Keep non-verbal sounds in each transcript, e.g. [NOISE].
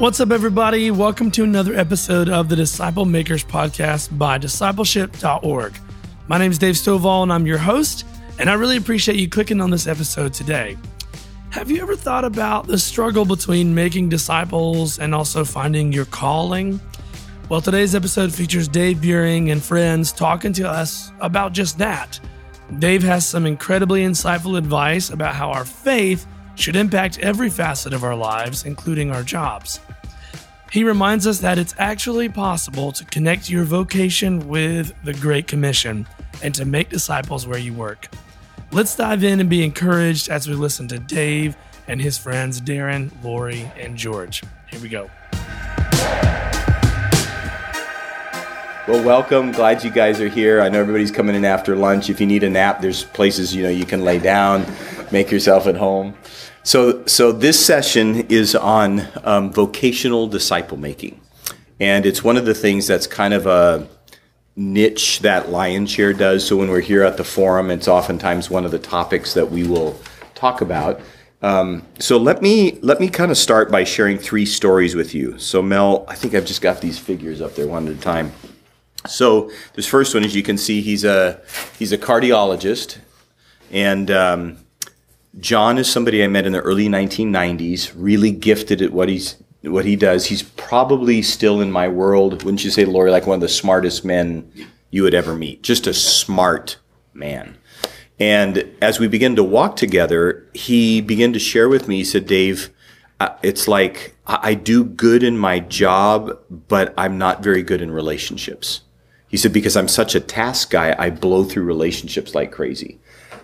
What's up, everybody? Welcome to another episode of the Disciple Makers Podcast by discipleship.org. My name is Dave Stovall, and I'm your host, and I really appreciate you clicking on this episode today. Have you ever thought about the struggle between making disciples and also finding your calling? Well, today's episode features Dave Buehring and friends talking to us about just that. Dave has some incredibly insightful advice about how our faith should impact every facet of our lives, including our jobs. He reminds us that it's actually possible to connect your vocation with the Great Commission and to make disciples where you work. Let's dive in and be encouraged as we listen to Dave and his friends Darren, Laurie, and George. Here we go. Well, welcome. Glad you guys are here. I know everybody's coming in after lunch. If you need a nap, there's places you know you can lay down, make yourself at home. So, so this session is on um, vocational disciple making, and it's one of the things that's kind of a niche that Lionshare does. So when we're here at the forum, it's oftentimes one of the topics that we will talk about. Um, so let me let me kind of start by sharing three stories with you. So Mel, I think I've just got these figures up there one at a time. So this first one, as you can see, he's a he's a cardiologist, and um, John is somebody I met in the early 1990s. Really gifted at what he's what he does. He's probably still in my world, wouldn't you say, Laurie? Like one of the smartest men you would ever meet. Just a smart man. And as we began to walk together, he began to share with me. He said, "Dave." Uh, it's like I do good in my job, but I'm not very good in relationships. He said, because I'm such a task guy, I blow through relationships like crazy.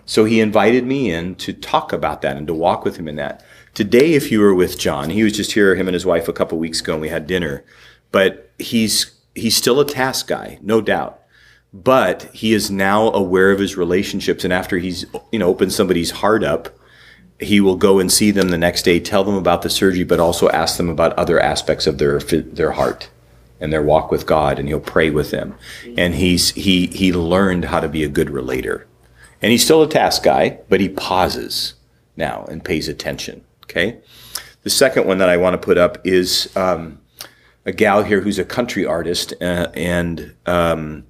So he invited me in to talk about that and to walk with him in that. Today, if you were with John, he was just here, him and his wife, a couple weeks ago, and we had dinner. But he's he's still a task guy, no doubt. But he is now aware of his relationships, and after he's you know opened somebody's heart up, he will go and see them the next day, tell them about the surgery, but also ask them about other aspects of their their heart and their walk with God, and he'll pray with them. And he's he he learned how to be a good relator, and he's still a task guy, but he pauses now and pays attention. Okay, the second one that I want to put up is um, a gal here who's a country artist, uh, and um,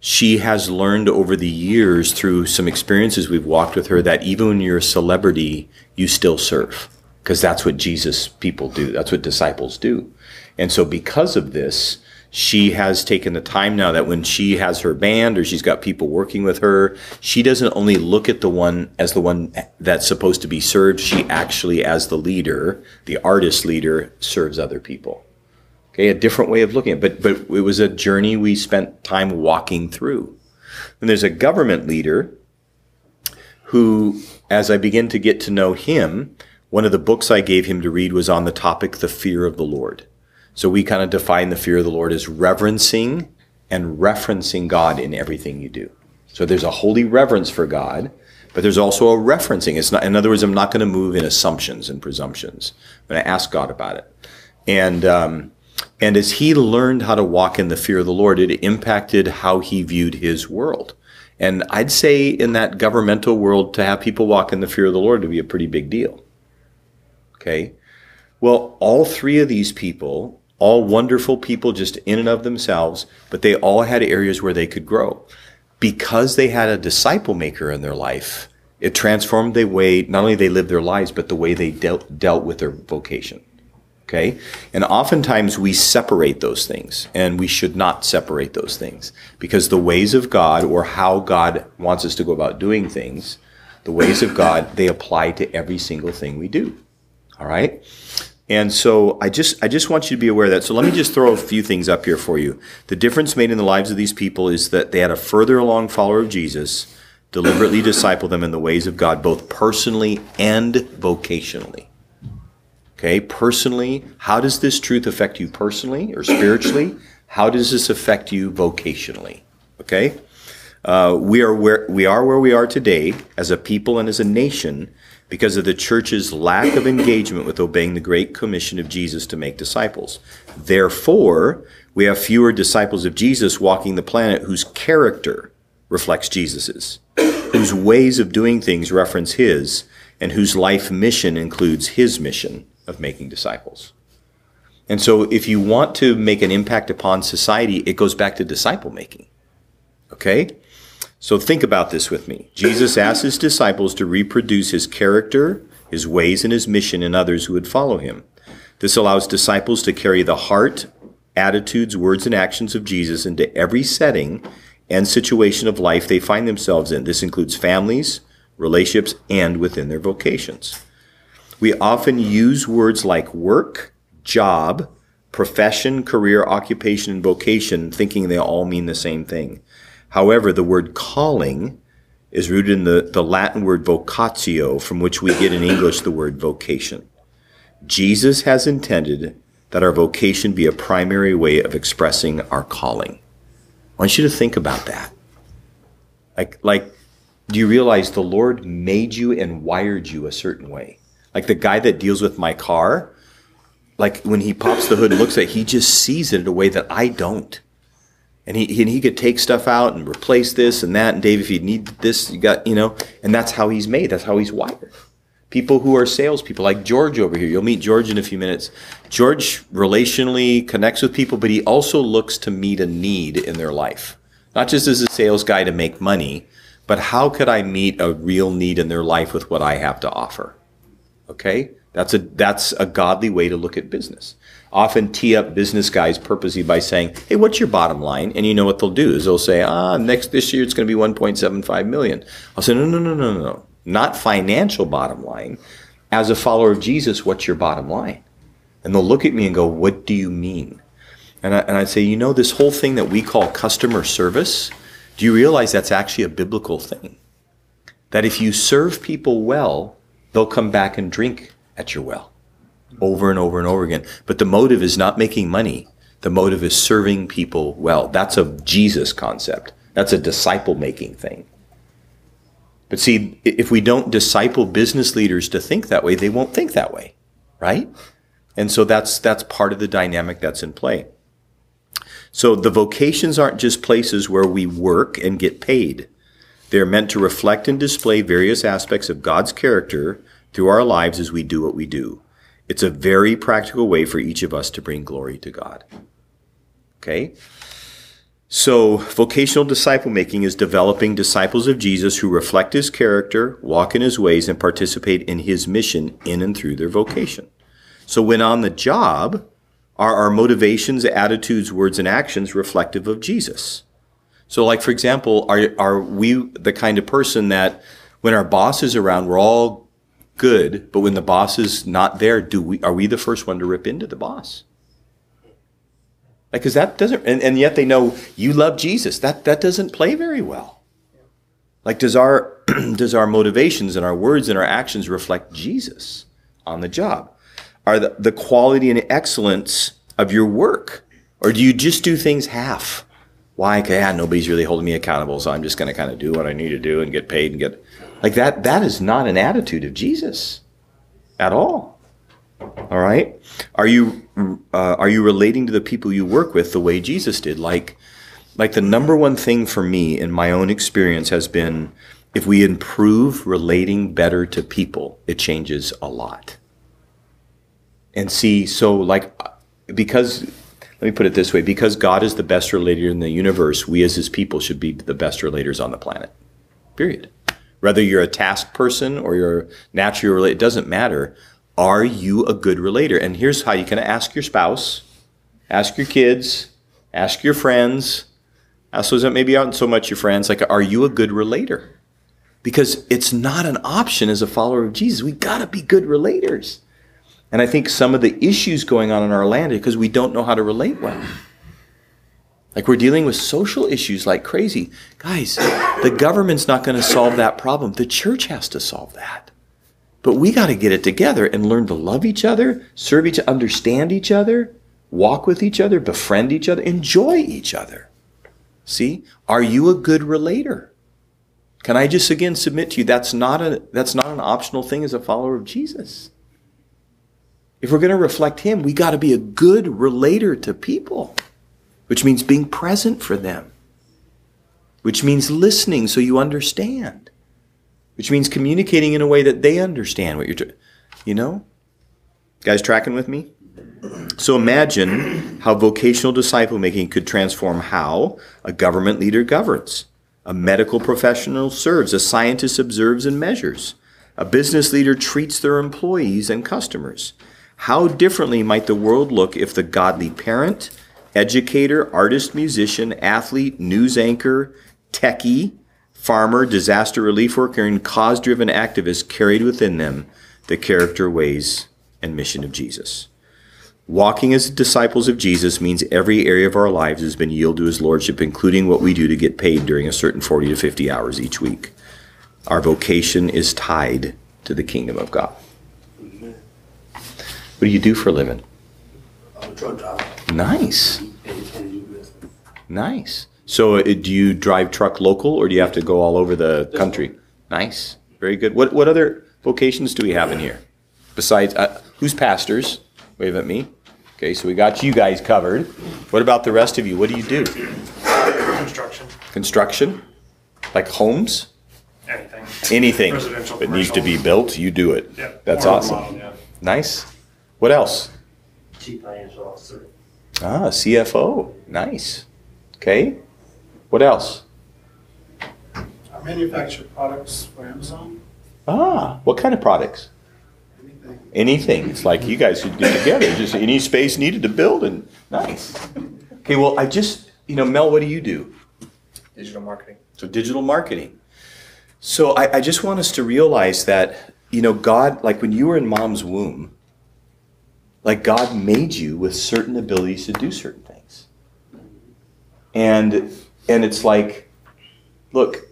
she has learned over the years through some experiences we've walked with her that even when you're a celebrity, you still serve because that's what Jesus people do. That's what disciples do. And so because of this, she has taken the time now that when she has her band or she's got people working with her, she doesn't only look at the one as the one that's supposed to be served. She actually, as the leader, the artist leader, serves other people. Okay, a different way of looking at it. But, but it was a journey we spent time walking through. And there's a government leader who, as I begin to get to know him, one of the books I gave him to read was on the topic, the fear of the Lord. So we kind of define the fear of the Lord as reverencing and referencing God in everything you do. So there's a holy reverence for God, but there's also a referencing. It's not, in other words, I'm not going to move in assumptions and presumptions. I'm going to ask God about it. And, um, and as he learned how to walk in the fear of the Lord, it impacted how he viewed his world. And I'd say in that governmental world, to have people walk in the fear of the Lord would be a pretty big deal. Okay. Well, all three of these people all wonderful people just in and of themselves, but they all had areas where they could grow. Because they had a disciple maker in their life, it transformed the way not only they lived their lives, but the way they dealt, dealt with their vocation. Okay? And oftentimes we separate those things, and we should not separate those things because the ways of God or how God wants us to go about doing things, the ways of God, they apply to every single thing we do. All right? And so I just I just want you to be aware of that. So let me just throw a few things up here for you. The difference made in the lives of these people is that they had a further along follower of Jesus, deliberately disciple them in the ways of God, both personally and vocationally. Okay, personally, how does this truth affect you personally or spiritually? How does this affect you vocationally? Okay, uh, we are where we are where we are today as a people and as a nation because of the church's lack of engagement with obeying the great commission of Jesus to make disciples. Therefore, we have fewer disciples of Jesus walking the planet whose character reflects Jesus's, whose ways of doing things reference his, and whose life mission includes his mission of making disciples. And so if you want to make an impact upon society, it goes back to disciple making. Okay? So think about this with me. Jesus asked his disciples to reproduce his character, his ways, and his mission in others who would follow him. This allows disciples to carry the heart, attitudes, words, and actions of Jesus into every setting and situation of life they find themselves in. This includes families, relationships, and within their vocations. We often use words like work, job, profession, career, occupation, and vocation, thinking they all mean the same thing. However, the word calling is rooted in the, the Latin word vocatio, from which we get in English the word vocation. Jesus has intended that our vocation be a primary way of expressing our calling. I want you to think about that. Like, like, do you realize the Lord made you and wired you a certain way? Like the guy that deals with my car, like when he pops the hood and looks at it, he just sees it in a way that I don't. And he, and he could take stuff out and replace this and that. And Dave, if you need this, you got, you know, and that's how he's made. That's how he's wired. People who are salespeople, like George over here, you'll meet George in a few minutes. George relationally connects with people, but he also looks to meet a need in their life. Not just as a sales guy to make money, but how could I meet a real need in their life with what I have to offer? Okay? That's a that's a godly way to look at business. Often tee up business guys purposely by saying, "Hey, what's your bottom line?" And you know what they'll do is they'll say, "Ah, next this year it's going to be 1.75 million." I'll say, "No, no, no, no, no, not financial bottom line. As a follower of Jesus, what's your bottom line?" And they'll look at me and go, "What do you mean?" And, I, and I'd say, "You know, this whole thing that we call customer service. Do you realize that's actually a biblical thing? That if you serve people well, they'll come back and drink at your well over and over and over again. But the motive is not making money. The motive is serving people well. That's a Jesus concept. That's a disciple making thing. But see, if we don't disciple business leaders to think that way, they won't think that way, right? And so that's that's part of the dynamic that's in play. So the vocations aren't just places where we work and get paid. They're meant to reflect and display various aspects of God's character through our lives as we do what we do. It's a very practical way for each of us to bring glory to God. Okay? So, vocational disciple making is developing disciples of Jesus who reflect his character, walk in his ways, and participate in his mission in and through their vocation. So, when on the job, are our motivations, attitudes, words, and actions reflective of Jesus? So, like, for example, are, are we the kind of person that when our boss is around, we're all good, but when the boss is not there, do we, are we the first one to rip into the boss? Because that doesn't, and, and yet they know you love Jesus. That, that doesn't play very well. Like, does our, [CLEARS THROAT] does our motivations and our words and our actions reflect Jesus on the job? Are the, the quality and excellence of your work? Or do you just do things half? Why? Cause, yeah, nobody's really holding me accountable, so I'm just going to kind of do what I need to do and get paid and get like that. That is not an attitude of Jesus at all. All right. Are you uh, are you relating to the people you work with the way Jesus did? Like like the number one thing for me in my own experience has been if we improve relating better to people, it changes a lot. And see, so like because let me put it this way because God is the best relator in the universe, we as his people should be the best relators on the planet. Period. Whether you're a task person or you're naturally related, it doesn't matter. Are you a good relator? And here's how you can ask your spouse, ask your kids, ask your friends, ask those that maybe aren't so much your friends, like, are you a good relator? Because it's not an option as a follower of Jesus. We gotta be good relators. And I think some of the issues going on in our land are because we don't know how to relate well. Like we're dealing with social issues like crazy. Guys, the government's not going to solve that problem. The church has to solve that. But we got to get it together and learn to love each other, serve each other, understand each other, walk with each other, befriend each other, enjoy each other. See? Are you a good relator? Can I just again submit to you that's not a that's not an optional thing as a follower of Jesus. If we're going to reflect Him, we got to be a good relator to people, which means being present for them, which means listening so you understand, which means communicating in a way that they understand what you're, doing. you know? Guys, tracking with me? So imagine how vocational disciple making could transform how a government leader governs, a medical professional serves, a scientist observes and measures, a business leader treats their employees and customers. How differently might the world look if the godly parent, educator, artist, musician, athlete, news anchor, techie, farmer, disaster relief worker, and cause driven activist carried within them the character, ways, and mission of Jesus? Walking as disciples of Jesus means every area of our lives has been yielded to his lordship, including what we do to get paid during a certain 40 to 50 hours each week. Our vocation is tied to the kingdom of God. What do you do for a living? I'm a driver. Nice. And, and do business. Nice. So, uh, do you drive truck local or do you have to go all over the country? Nice. Very good. What, what other vocations do we have in here? Besides, uh, who's pastors? Wave at me. Okay, so we got you guys covered. What about the rest of you? What do you do? Construction, Construction? Like homes? anything. Anything Residential, that needs to be built, you do it. Yeah. That's More awesome. model, yeah. Nice. What else? Chief financial officer. Ah, CFO. Nice. Okay. What else? I manufacture products for Amazon. Ah, what kind of products? Anything. Anything. It's like you guys should get together. Just any space needed to build and nice. Okay, well, I just, you know, Mel, what do you do? Digital marketing. So digital marketing. So I, I just want us to realize that, you know, God, like when you were in mom's womb, like God made you with certain abilities to do certain things. And and it's like, look,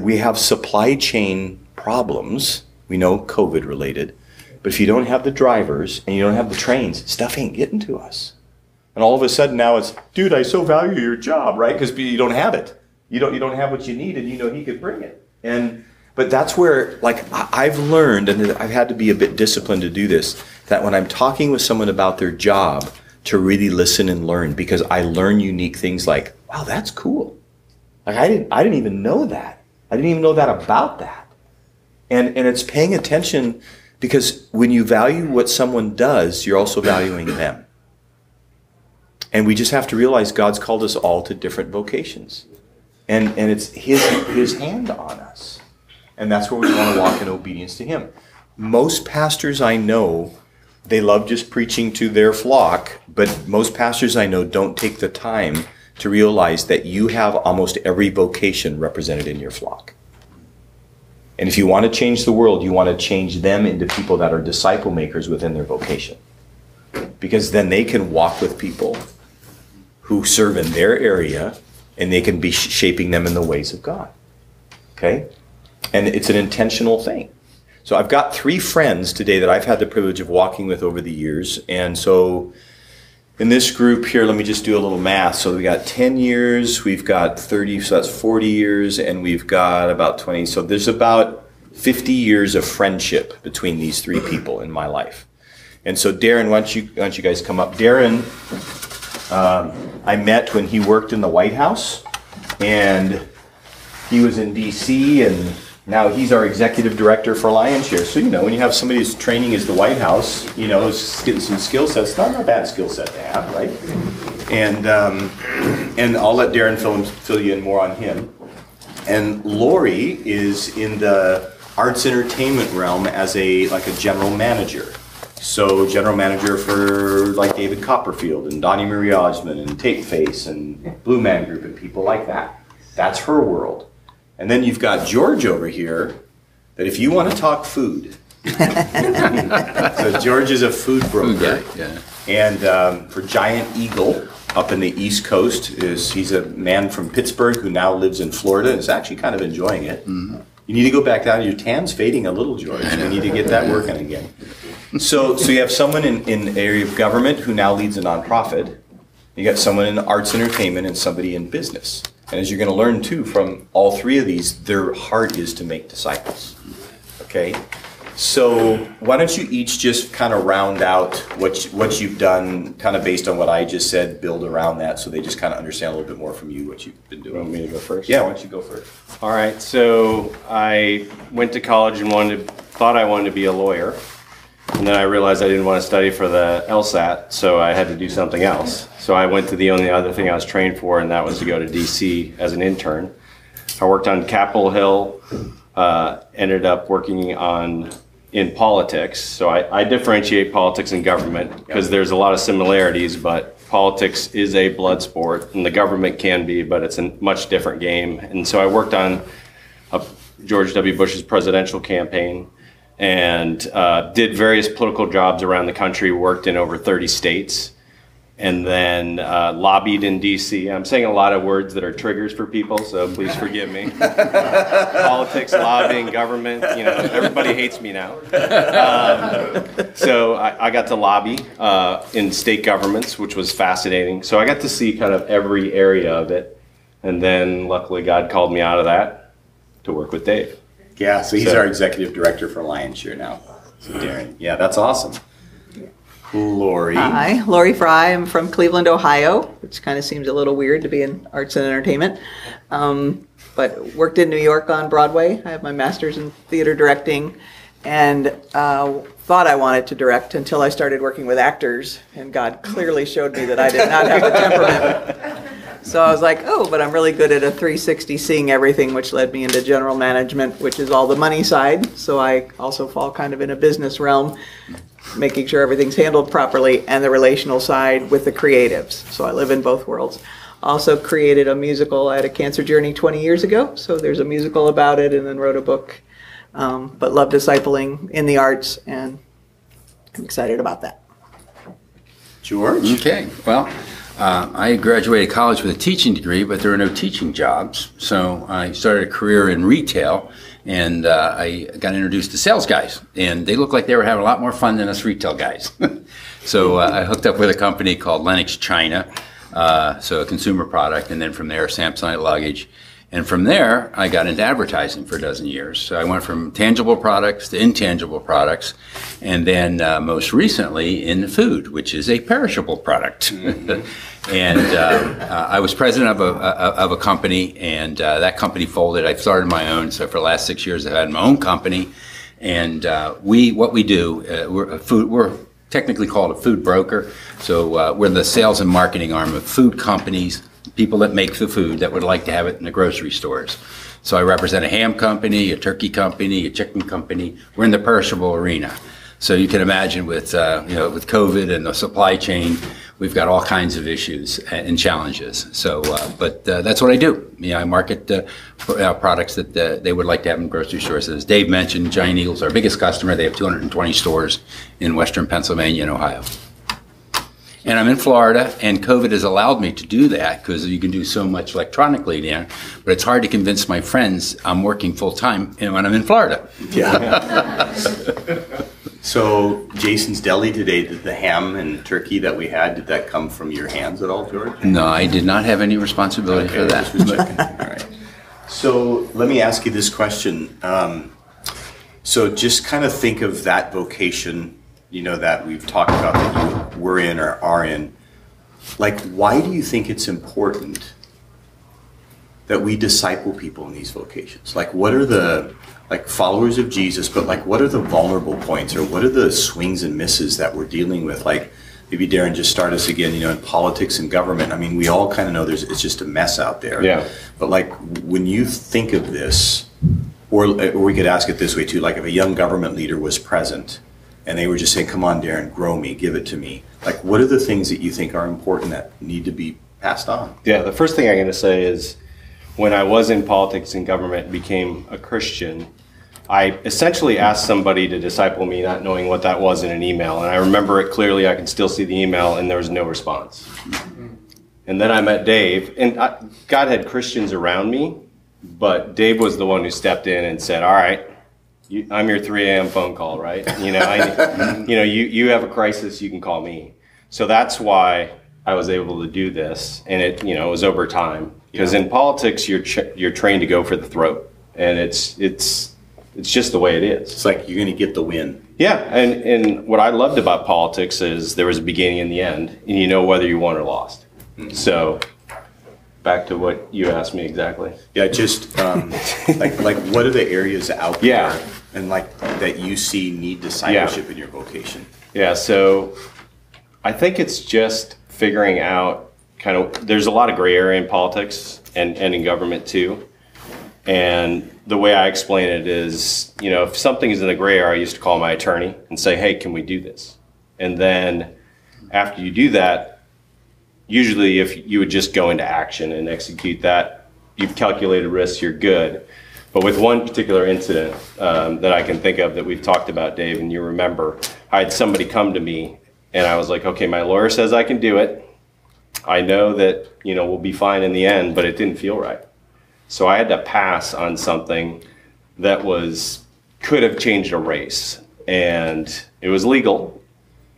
we have supply chain problems. We know COVID related, but if you don't have the drivers and you don't have the trains, stuff ain't getting to us. And all of a sudden now it's, dude, I so value your job, right? Because you don't have it. You don't you don't have what you need, and you know he could bring it. And but that's where like I've learned, and I've had to be a bit disciplined to do this. That when I'm talking with someone about their job, to really listen and learn, because I learn unique things like, wow, that's cool. Like I didn't I didn't even know that. I didn't even know that about that. And and it's paying attention because when you value what someone does, you're also valuing them. And we just have to realize God's called us all to different vocations. And, and it's his, his hand on us. And that's where we want to walk in obedience to Him. Most pastors I know, they love just preaching to their flock, but most pastors I know don't take the time to realize that you have almost every vocation represented in your flock. And if you want to change the world, you want to change them into people that are disciple makers within their vocation. Because then they can walk with people who serve in their area and they can be shaping them in the ways of God. Okay? And it's an intentional thing. So I've got three friends today that I've had the privilege of walking with over the years. And so in this group here, let me just do a little math. So we got 10 years, we've got 30, so that's 40 years, and we've got about 20. So there's about 50 years of friendship between these three people in my life. And so Darren, why don't you, why don't you guys come up? Darren, um, I met when he worked in the White House, and he was in D.C. and now he's our executive director for Lionshare. So you know, when you have somebody who's training as the White House, you know, is getting some skill sets. Not a bad skill set to have, right? And um, and I'll let Darren fill fill you in more on him. And Laurie is in the arts entertainment realm as a like a general manager. So general manager for like David Copperfield and Donny Marie Osmond and Tape Face and Blue Man Group and people like that. That's her world. And then you've got George over here that if you want to talk food, so George is a food broker. yeah. And um, for Giant Eagle up in the East Coast is he's a man from Pittsburgh who now lives in Florida and is actually kind of enjoying it. You need to go back down. Your tan's fading a little, George. You need to get that working again. So, so you have someone in, in the area of government who now leads a nonprofit. You got someone in arts entertainment and somebody in business. And as you're going to learn too from all three of these, their heart is to make disciples. Okay? So why don't you each just kind of round out what you, what you've done, kind of based on what I just said, build around that, so they just kind of understand a little bit more from you what you've been doing. Want me to go first? Yeah, why don't you go first? All right. So I went to college and wanted, to, thought I wanted to be a lawyer, And then I realized I didn't want to study for the LSAT, so I had to do something else. So I went to the only other thing I was trained for, and that was to go to DC as an intern. I worked on Capitol Hill, uh, ended up working on in politics. So I, I differentiate politics and government because there's a lot of similarities, but politics is a blood sport, and the government can be, but it's a much different game. And so I worked on a, George W. Bush's presidential campaign and uh, did various political jobs around the country, worked in over 30 states, and then uh, lobbied in DC. I'm saying a lot of words that are triggers for people, so please forgive me. [LAUGHS] Politics, lobbying, government, you know, everybody hates me now. Um, so I, I got to lobby uh, in state governments, which was fascinating. So I got to see kind of every area of it. And then luckily, God called me out of that to work with Dave. Yeah, so he's So- our executive director for Lionshare now. So Darren, yeah, that's awesome. Laurie. Hi, Laurie Frey. I'm from Cleveland, Ohio, which kind of seems a little weird to be in arts and entertainment. Um, but worked in New York on Broadway. I have my master's in theater directing and uh, thought I wanted to direct until I started working with actors. And God clearly showed me that I did not have the temperament. So I was like, oh, but I'm really good at a 360 seeing everything, which led me into general management, which is all the money side. So I also fall kind of in a business realm, making sure everything's handled properly, and the relational side with the creatives. So I live in both worlds. Also created a musical at a cancer journey 20 years ago. So there's a musical about it, and then wrote a book. Um, but love discipling in the arts, and I'm excited about that. George. Okay, well, uh, I graduated college with a teaching degree, but there were no teaching jobs. So I started a career in retail, and uh, I got introduced to sales guys, and they looked like they were having a lot more fun than us retail guys. [LAUGHS] so uh, I hooked up with a company called Lenox China, uh, so a consumer product, and then from there, Samsonite luggage. And from there, I got into advertising for a dozen years. So I went from tangible products to intangible products, and then uh, most recently in food, which is a perishable product. [LAUGHS] and uh, uh, I was president of a, a- of a company, and uh, that company folded. I started my own. So for the last six years, I've had my own company. And uh, we, what we do, uh, we're a food, we're technically called a food broker. So uh, we're the sales and marketing arm of food companies, people that make the food that would like to have it in the grocery stores. So I represent a ham company, a turkey company, a chicken company. We're in the perishable arena. So you can imagine with uh, you know with COVID and the supply chain, we've got all kinds of issues and challenges. So, uh, but uh, that's what I do. You know, I market uh, uh, products that uh, they would like to have in grocery stores. As Dave mentioned, Giant Eagle's our biggest customer. They have 220 stores in Western Pennsylvania and Ohio. And I'm in Florida, and COVID has allowed me to do that because you can do so much electronically there. But it's hard to convince my friends I'm working full time when I'm in Florida. Yeah. [LAUGHS] so Jason's Deli today, did the ham and turkey that we had, did that come from your hands at all, George? No, I did not have any responsibility for that. just was checking. All right. So let me ask you this question. Um, so just kind of think of that vocation, you know, that we've talked about that you were in or are in. Like, why do you think it's important that we disciple people in these vocations? Like, what are the like followers of Jesus, but like, what are the vulnerable points or what are the swings and misses that we're dealing with? Like, maybe Darren, just start us again. You know, in politics and government. I mean, we all kind of know there's it's just a mess out there. Yeah. But like, when you think of this, or, or we could ask it this way too: like, if a young government leader was present and they were just saying, "Come on, Darren, grow me, give it to me." Like, what are the things that you think are important that need to be passed on? Yeah, the first thing I'm going to say is when I was in politics and government became a Christian, I essentially asked somebody to disciple me, not knowing what that was in an email. And I remember it clearly. I can still see the email, and there was no response. And then I met Dave, and I, God had Christians around me, but Dave was the one who stepped in and said, "All right, you, I'm your 3 a.m. phone call, right? You know, I, you know, you you have a crisis, you can call me." So that's why I was able to do this, and it, you know, it was over time. Because in politics, you're ch- you're trained to go for the throat, and it's it's it's just the way it is. It's like you're going to get the win. Yeah, and and what I loved about politics is there was a beginning and the end, and you know whether you won or lost. So, back to what you asked me exactly. Yeah, just um, like like what are the areas out there Yeah. And like that you see need discipleship in your vocation? Yeah, so I think it's just figuring out kind of there's a lot of gray area in politics and, and in government too. And the way I explain it is, you know, if something is in the gray area, I used to call my attorney and say, hey, can we do this? And then after you do that, usually if you would just go into action and execute that, you've calculated risks, you're good. But with one particular incident um, that I can think of that we've talked about, Dave, and you remember, I had somebody come to me and I was like, okay, my lawyer says I can do it. I know that, you know, we'll be fine in the end, but it didn't feel right. So I had to pass on something that was, could have changed a race. And it was legal,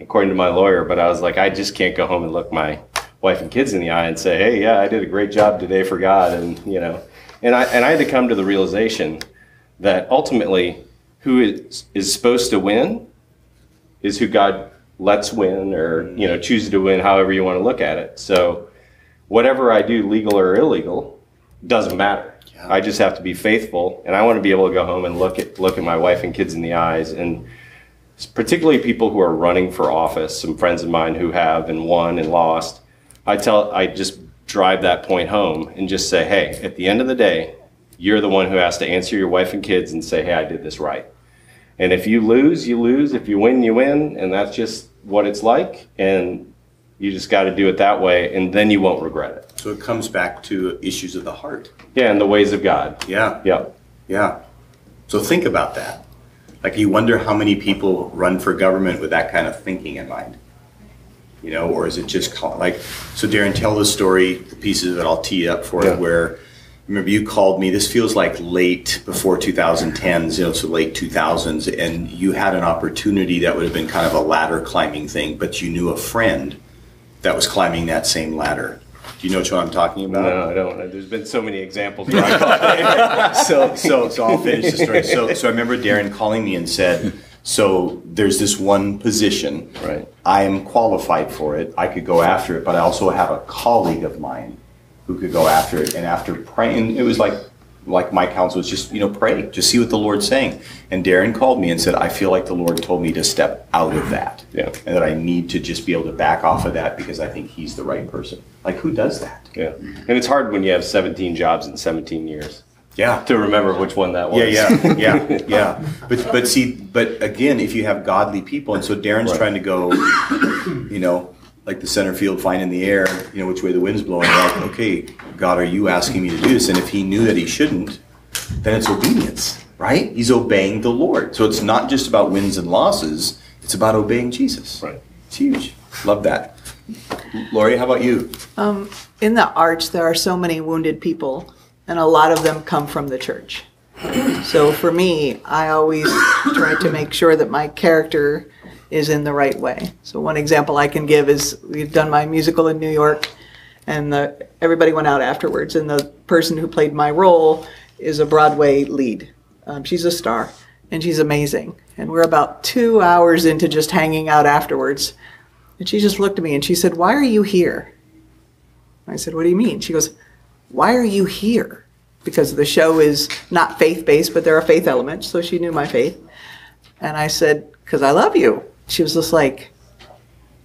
according to my lawyer, but I was like, I just can't go home and look my wife and kids in the eye and say, hey, yeah, I did a great job today for God. And, you know, and I, and I had to come to the realization that ultimately who is, is supposed to win is who God lets win or, you know, chooses to win, however you want to look at it. So whatever I do, legal or illegal, doesn't matter. I just have to be faithful, and I want to be able to go home and look at look at my wife and kids in the eyes, and particularly people who are running for office. Some friends of mine who have and won and lost. I tell I just drive that point home and just say, hey, at the end of the day, you're the one who has to answer your wife and kids and say, hey, I did this right. And if you lose, you lose. If you win, you win, and that's just what it's like. And you just got to do it that way, and then you won't regret it. So it comes back to issues of the heart. Yeah, and the ways of God. Yeah. Yeah. Yeah. So think about that. Like you wonder how many people run for government with that kind of thinking in mind. You know, or is it just call, like so Darren tell the story, the pieces that I'll tee up for Yeah. it where remember you called me this feels like late before 2010s you know so late 2000s and you had an opportunity that would have been kind of a ladder climbing thing but you knew a friend that was climbing that same ladder do you know what i'm talking about No, I don't. There's been so many examples. Where I [LAUGHS] so so so I'll finish the story. So so I remember Darren calling me and said, "So there's this one position. Right. I am qualified for it. I could go after it, but I also have a colleague of mine who could go after it. And after praying, it was like like my counsel was just you know pray, just see what the Lord's saying. And Darren called me and said, "I feel like the Lord told me to step out of that, Yeah. and that I need to just be able to back off of that because I think He's the right person. Like who does that? yeah, and it's hard when you have 17 jobs in 17 years Yeah, to remember which one that was. Yeah, yeah, [LAUGHS] yeah, yeah. But but see, but again, if you have godly people, and so Darren's Right. trying to go, you know, like the center field, fine in the air, you know, which way the wind's blowing. Like, okay, God, are you asking me to do this? And if he knew that he shouldn't, then it's obedience, right? He's obeying the Lord. So it's not just about wins and losses; it's about obeying Jesus. Right. It's huge. Love that. Laurie, how about you? Um, in the arch, there are so many wounded people, and a lot of them come from the church. So for me, I always try to make sure that my character is in the right way. So one example I can give is we've done my musical in New York, and the, everybody went out afterwards, and the person who played my role is a Broadway lead. Um, she's a star, and she's amazing. And we're about two hours into just hanging out afterwards, and she just looked at me and she said, "Why are you here?" I said, What do you mean? She goes, Why are you here? Because the show is not faith based, but there are faith elements. So she knew my faith. And I said, Because I love you. She was just like,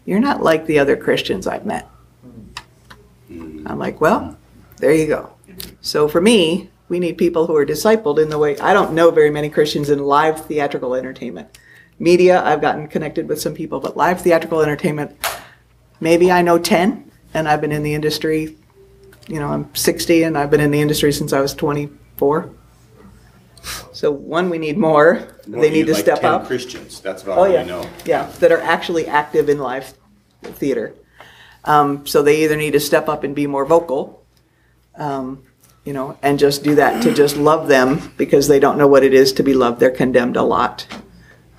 You're not like the other Christians I've met. I'm like, Well, there you go. So for me, we need people who are discipled in the way I don't know very many Christians in live theatrical entertainment. Media, I've gotten connected with some people, but live theatrical entertainment, maybe I know 10, and I've been in the industry, you know, I'm 60 and I've been in the industry since I was 24. So, one, we need more. They need to Like step 10 up. Christians. That's about Oh, all yeah. we know. Yeah, that are actually active in live theater. Um, so they either need to step up and be more vocal, um, you know, and just do that to just love them because they don't know what it is to be loved. They're condemned a lot.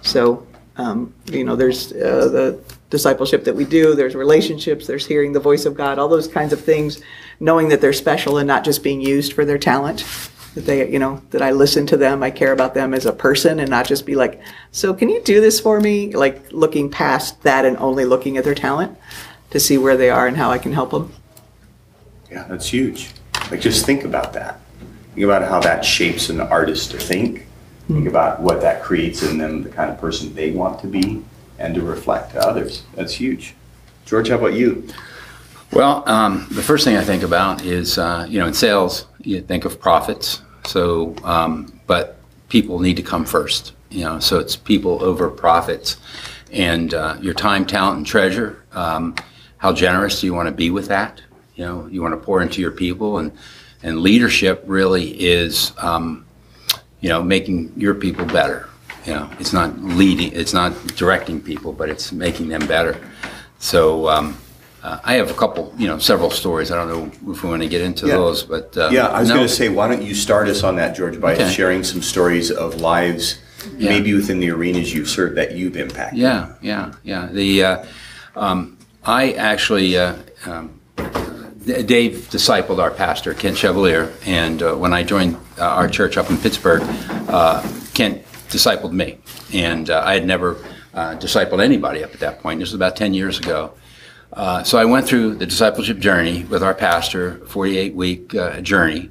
So, um, you know, there's uh, the discipleship that we do, there's relationships, there's hearing the voice of God, all those kinds of things, knowing that they're special and not just being used for their talent. That they, you know, that I listen to them, I care about them as a person and not just be like, so can you do this for me? Like looking past that and only looking at their talent to see where they are and how I can help them. Yeah, that's huge. Like, just think about that. Think about how that shapes an artist to think, think mm-hmm. about what that creates in them, the kind of person they want to be, and to reflect to others. That's huge. George, how about you? Well, um, the first thing I think about is, uh, you know, in sales, you think of profits. So, um, but people need to come first, you know, so it's people over profits. And uh, your time, talent, and treasure, um, how generous do you want to be with that? You know, you want to pour into your people. And, and leadership really is, um, you know, making your people better. You know, it's not leading, it's not directing people, but it's making them better. So, um, uh, I have a couple, you know, several stories. I don't know if we want to get into Yeah. those, but uh, Yeah, I was no. going to say, why don't you start us on that, George, by Okay. sharing some stories of lives, Yeah. maybe within the arenas you've served that you've impacted. Yeah, yeah, yeah. The uh, um, I actually uh, um, Dave discipled our pastor Kent Chevalier, and uh, when I joined uh, our church up in Pittsburgh, uh, Kent discipled me, and uh, I had never uh, discipled anybody up at that point. This was about ten years ago. Uh, so I went through the discipleship journey with our pastor, 48 week uh, journey.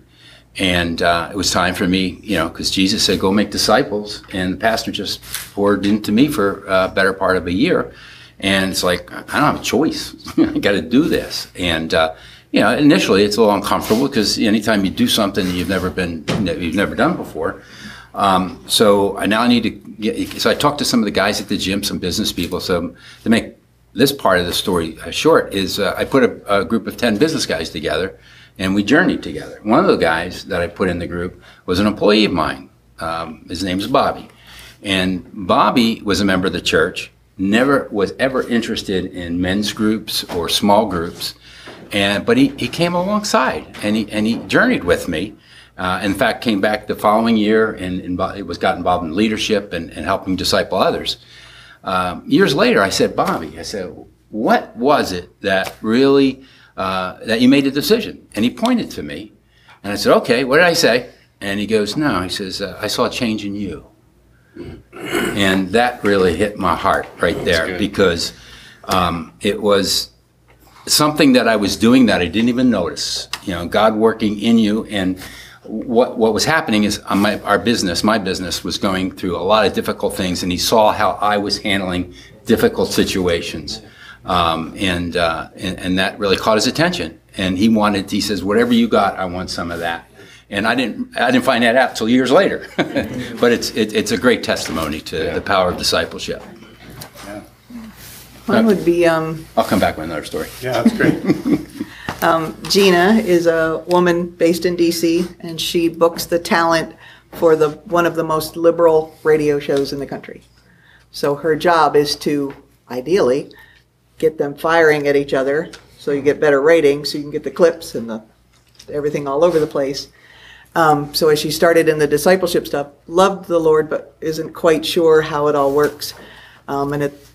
And uh, it was time for me, you know, because Jesus said, go make disciples. And the pastor just poured into me for a better part of a year. And it's like, I don't have a choice. [LAUGHS] I got to do this. And, uh, you know, initially it's a little uncomfortable because anytime you do something you've never been, you've never done before. Um, so I now need to get, so I talked to some of the guys at the gym, some business people. So to make this part of the story uh, short is uh, I put a, a group of 10 business guys together and we journeyed together. One of the guys that I put in the group was an employee of mine. Um, his name is Bobby. And Bobby was a member of the church, never was ever interested in men's groups or small groups. And, but he, he came alongside and he, and he journeyed with me. Uh, in fact, came back the following year and, and it was got involved in leadership and, and helping disciple others. Um, years later, I said, Bobby, I said, what was it that really uh, that you made a decision? And he pointed to me, and I said, okay, what did I say? And he goes, no, he says, uh, I saw a change in you. And that really hit my heart right there because um, it was something that I was doing that I didn't even notice. You know, God working in you and what what was happening is uh, my, our business, my business, was going through a lot of difficult things, and he saw how I was handling difficult situations, um, and, uh, and and that really caught his attention. And he wanted, he says, whatever you got, I want some of that. And I didn't I didn't find that out until years later, [LAUGHS] but it's it, it's a great testimony to the power of discipleship. Mine would be um, I'll come back with another story. Yeah, that's great. [LAUGHS] Gina is a woman based in DC, and she books the talent for the one of the most liberal radio shows in the country. So her job is to ideally get them firing at each other, so you get better ratings, so you can get the clips and the everything all over the place. Um, so as she started in the discipleship stuff, loved the Lord, but isn't quite sure how it all works. Um, and it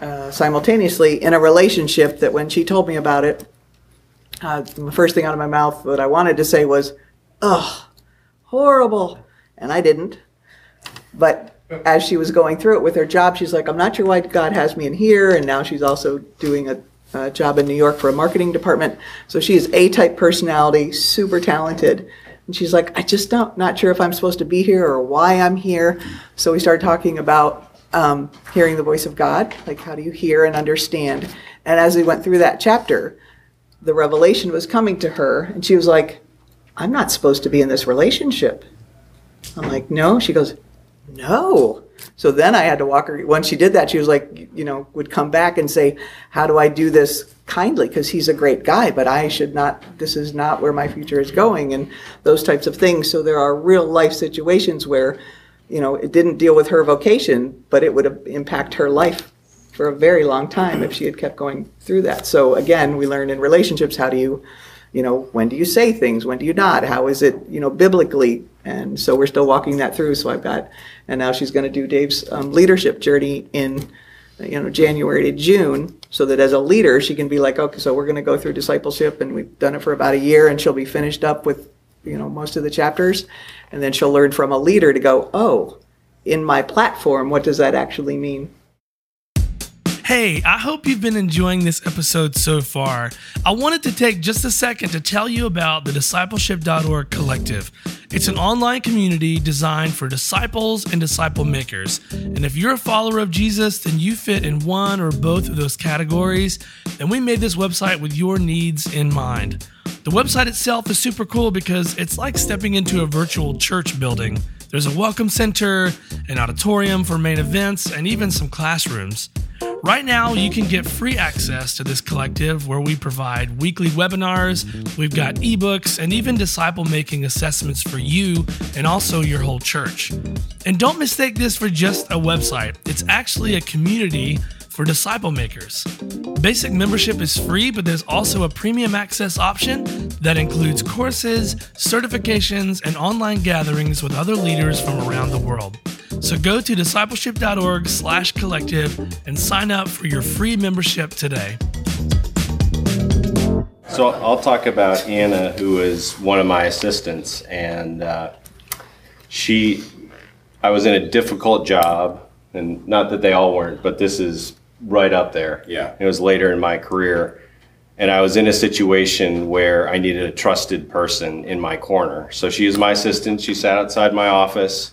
uh, simultaneously in a relationship that when she told me about it, uh, the first thing out of my mouth that I wanted to say was, "Ugh, horrible," and I didn't. But as she was going through it with her job, she's like, "I'm not sure why God has me in here," and now she's also doing a, a job in New York for a marketing department. So she is A-type personality, super talented. And she's like, I just don't, not sure if I'm supposed to be here or why I'm here. So we started talking about um, hearing the voice of God, like how do you hear and understand? And as we went through that chapter, the revelation was coming to her, and she was like, I'm not supposed to be in this relationship. I'm like, no. She goes, no. So then I had to walk her. Once she did that, she was like, you know, would come back and say, how do I do this kindly? Because he's a great guy, but I should not, this is not where my future is going, and those types of things. So there are real life situations where, you know, it didn't deal with her vocation, but it would have impact her life for a very long time if she had kept going through that. So again, we learn in relationships how do you, you know, when do you say things, when do you not? How is it, you know, biblically? And so we're still walking that through. So I've got, and now she's going to do Dave's um, leadership journey in, you know, January to June, so that as a leader she can be like, okay, so we're going to go through discipleship, and we've done it for about a year, and she'll be finished up with, you know, most of the chapters, and then she'll learn from a leader to go, oh, in my platform, what does that actually mean? Hey, I hope you've been enjoying this episode so far. I wanted to take just a second to tell you about the discipleship.org collective. It's an online community designed for disciples and disciple makers. And if you're a follower of Jesus, then you fit in one or both of those categories. And we made this website with your needs in mind. The website itself is super cool because it's like stepping into a virtual church building. There's a welcome center, an auditorium for main events, and even some classrooms. Right now, you can get free access to this collective where we provide weekly webinars, we've got ebooks, and even disciple making assessments for you and also your whole church. And don't mistake this for just a website, it's actually a community for disciple makers. Basic membership is free, but there's also a premium access option that includes courses, certifications, and online gatherings with other leaders from around the world. So go to discipleship.org slash collective and sign up for your free membership today. So I'll talk about Anna, who is one of my assistants, and uh, she, I was in a difficult job, and not that they all weren't, but this is right up there. Yeah. It was later in my career, and I was in a situation where I needed a trusted person in my corner. So she is my assistant. She sat outside my office.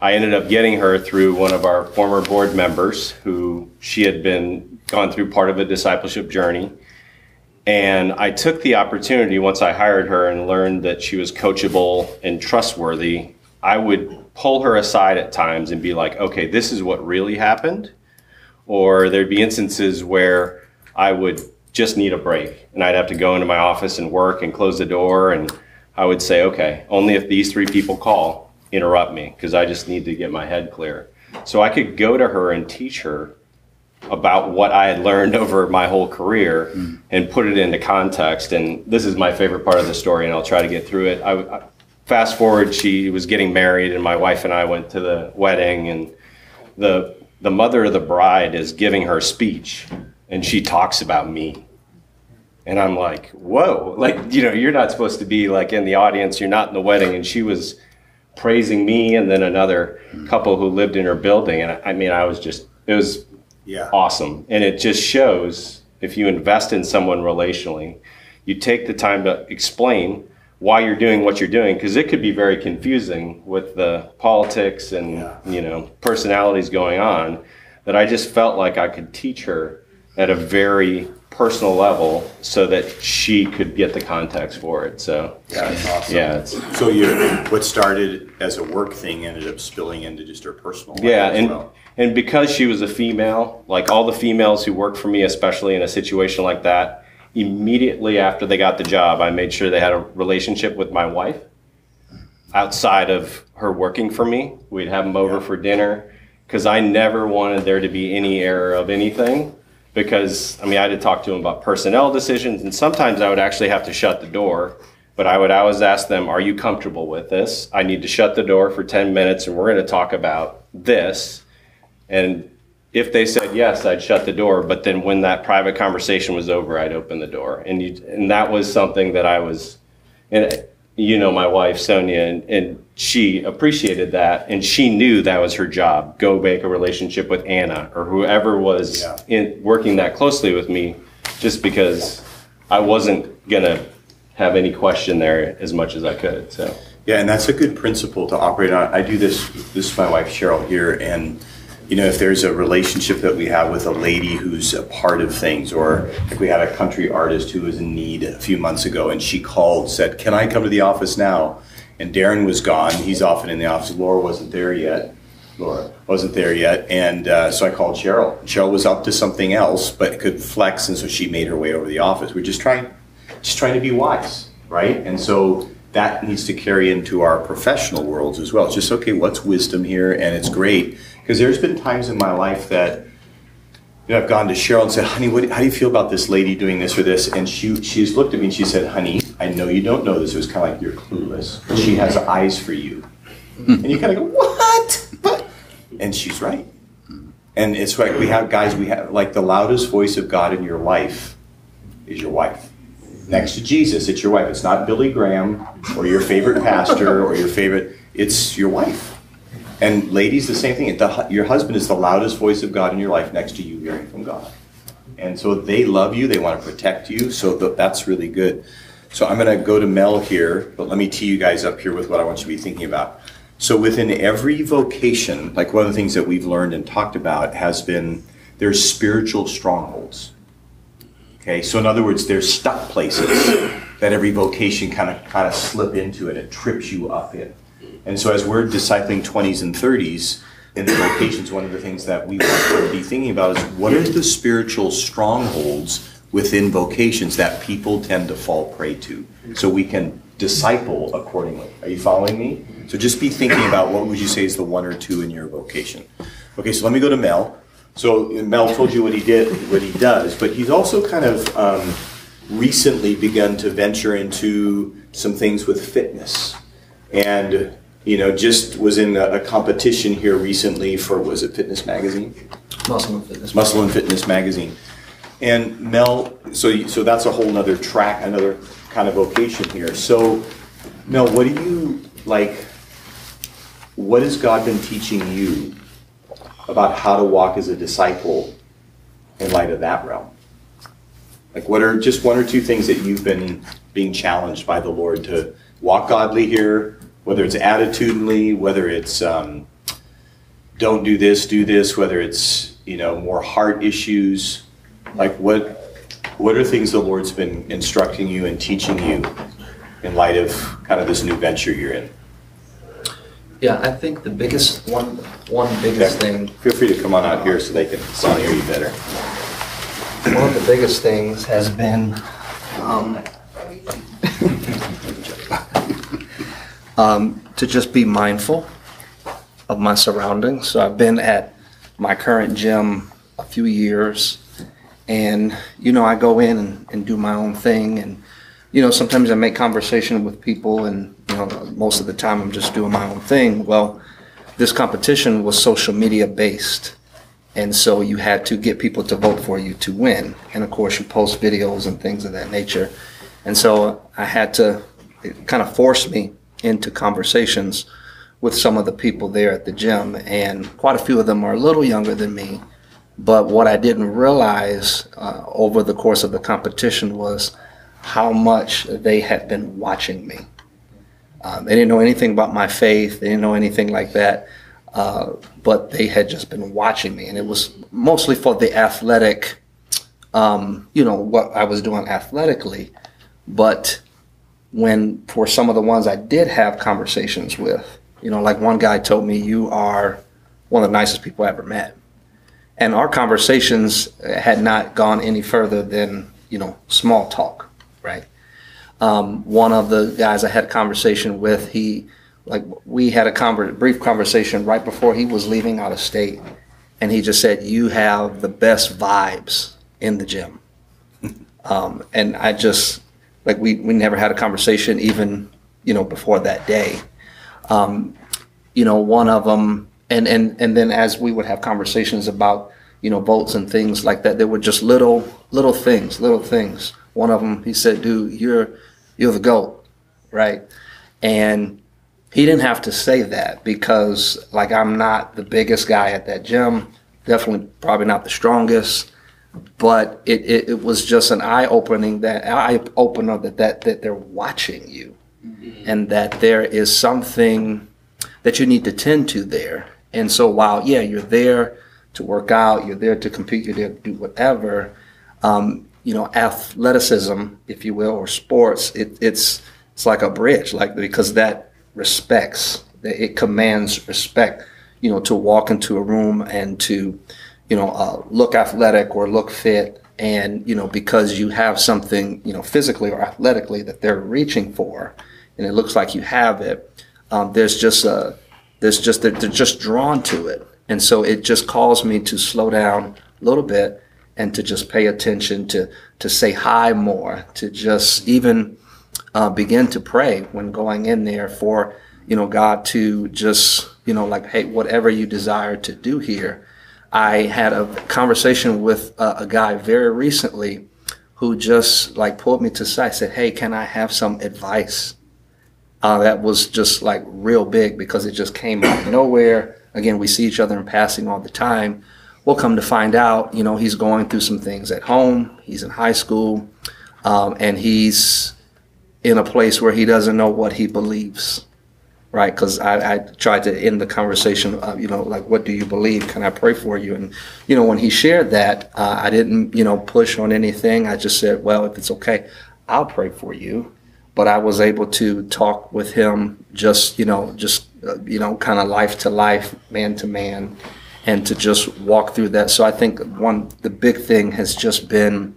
I ended up getting her through one of our former board members, who she had been gone through part of a discipleship journey. And I took the opportunity once I hired her and learned that she was coachable and trustworthy. I would pull her aside at times and be like, okay, this is what really happened. Or there'd be instances where I would just need a break and I'd have to go into my office and work and close the door. And I would say, okay, only if these three people call, interrupt me because I just need to get my head clear. So I could go to her and teach her about what I had learned [LAUGHS] over my whole career mm-hmm. and put it into context. And this is my favorite part of the story, and I'll try to get through it. I, I- fast forward, she was getting married, and my wife and I went to the wedding, and the the mother of the bride is giving her speech, and she talks about me. And I'm like, whoa, like, you know, you're not supposed to be like in the audience, you're not in the wedding. And she was praising me and then another couple who lived in her building. And I, I mean, I was just, it was Yeah. awesome. And it just shows if you invest in someone relationally, you take the time to explain why you're doing what you're doing because it could be very confusing with the politics and Yeah. you know personalities going on that I just felt like I could teach her at a very personal level so that she could get the context for it. So Yeah, that's awesome. yeah, it's So you, what started as a work thing ended up spilling into just her personal life Yeah, as and well. and because she was a female, like all the females who worked for me, especially in a situation like that, immediately after they got the job, I made sure they had a relationship with my wife outside of her working for me. We'd have them over Yeah. for dinner because I never wanted there to be any error of anything. Because I mean, I had to talk to them about personnel decisions, and sometimes I would actually have to shut the door. But I would always ask them, "Are you comfortable with this? I need to shut the door for ten minutes, and we're going to talk about this." And if they said yes, I'd shut the door. But then when that private conversation was over, I'd open the door. And you, and that was something that I was, and you know, my wife Sonia, and, and she appreciated that, and she knew that was her job. Go make a relationship with Anna or whoever was Yeah. in working that closely with me, just because I wasn't gonna have any question there as much as I could. So. Yeah, and that's a good principle to operate on. I do this. This is my wife Cheryl here, and you know, if there's a relationship that we have with a lady who's a part of things, or like we had a country artist who was in need a few months ago, and she called, said, "Can I come to the office now?" And Darren was gone; he's often in the office. Laura wasn't there yet. Laura wasn't there yet, and uh, so I called Cheryl. Cheryl was up to something else, but could flex, and so she made her way over the office. We're just trying, just trying to be wise, right? And so that needs to carry into our professional worlds as well. It's just okay, what's wisdom here? And it's great because there's been times in my life that you know I've gone to Cheryl and said, "Honey, what, how do you feel about this lady doing this or this?" And she she's looked at me and she said, "Honey, I know you don't know this. It was kind of like you're clueless. But she has eyes for you." And you kind of go, "What?" But and she's right. And it's like we have guys. We have like the loudest voice of God in your life is your wife next to Jesus, it's your wife. It's not Billy Graham or your favorite pastor or your favorite. It's your wife. And ladies, the same thing. The, your husband is the loudest voice of God in your life next to you hearing from God. And so they love you. They want to protect you. So th- that's really good. So I'm going to go to Mel here, but let me tee you guys up here with what I want you to be thinking about. So within every vocation, like one of the things that we've learned and talked about has been there's spiritual strongholds. Okay, so in other words, there's stuck places that every vocation kind of kind of slip into and it trips you up in. And so as we're discipling 20s and 30s in the vocations, one of the things that we want to be thinking about is what are the spiritual strongholds within vocations that people tend to fall prey to so we can disciple accordingly. Are you following me? So just be thinking about what would you say is the one or two in your vocation. Okay, so let me go to Mel. So Mel told you what he did, what he does, but he's also kind of um, recently begun to venture into some things with fitness, and you know, just was in a, a competition here recently for was it Fitness Magazine? Muscle and fitness. Muscle and Fitness magazine. And Mel, so you- so that's a whole nother track, another kind of vocation here. So, Mel, what do you like? What has God been teaching you about how to walk as a disciple in light of that realm? Like, what are just one or two things that you've been being challenged by the Lord to walk godly here? Whether it's attitudinally, whether it's um, don't do this, do this, whether it's, you know, more heart issues, like what, what are things the Lord's been instructing you and teaching you in light of kind of this new venture you're in? Yeah, I think the biggest, one, one biggest Yeah. thing, Feel free to come on out here so they can sound hear you better. one of the biggest things has been, um, [LAUGHS] um, to just be mindful of my surroundings. So I've been at my current gym a few years and, you know, I go in and, and do my own thing and, you know, sometimes I make conversation with people and, you know, most of the time I'm just doing my own thing. Well, this competition was social media based. And so you had to get people to vote for you to win. And of course, you post videos and things of that nature. And so I had to, it kind of forced me into conversations with some of the people there at the gym. And quite a few of them are a little younger than me. But what I didn't realize uh, over the course of the competition was how much they had been watching me. Um, they didn't know anything about my faith. They didn't know anything like that. Uh, but they had just been watching me, and it was mostly for the athletic, um, you know, what I was doing athletically. But when for some of the ones I did have conversations with, you know, like one guy told me, "You are one of the nicest people I ever met," and our conversations had not gone any further than you know small talk, right? Um, one of the guys I had a conversation with, he like we had a conver- brief conversation right before he was leaving out of state, and he just said, "You have the best vibes in the gym," [LAUGHS] um, and I just like we we never had a conversation even you know before that day. Um, you know, one of them, and and and then as we would have conversations about you know votes and things like that, there were just little little things, little things. One of them, he said, "Dude, you're you're the goat," right? And he didn't have to say that because like I'm not the biggest guy at that gym, definitely probably not the strongest, but it, it, it was just an eye opening that eye opener that, that that they're watching you and that there is something that you need to tend to there. And so while yeah, you're there to work out, you're there to compete, you're there to do whatever, um, you know, athleticism, if you will, or sports, it, it's it's like a bridge, like because that respects, that it commands respect, you know, to walk into a room and to, you know, uh, look athletic or look fit, and you know, because you have something, you know, physically or athletically that they're reaching for, and it looks like you have it. Um, there's just a, there's just they're, they're just drawn to it, and so it just calls me to slow down a little bit and to just pay attention to to say hi more, to just even uh, begin to pray when going in there for you know God to just you know like hey whatever you desire to do here. I had a conversation with a, a guy very recently who just like pulled me to side said hey can I have some advice? Uh, that was just like real big because it just came out of nowhere. Again we see each other in passing all the time. We'll come to find out, you know, he's going through some things at home. He's in high school, um, and he's in a place where he doesn't know what he believes, right? Because I, I tried to end the conversation, uh, you know, like, what do you believe? Can I pray for you? And, you know, when he shared that, uh, I didn't, you know, push on anything. I just said, well, if it's okay, I'll pray for you. But I was able to talk with him just, you know, just, uh, you know, kind of life to life, man to man, and to just walk through that. So I think one, the big thing has just been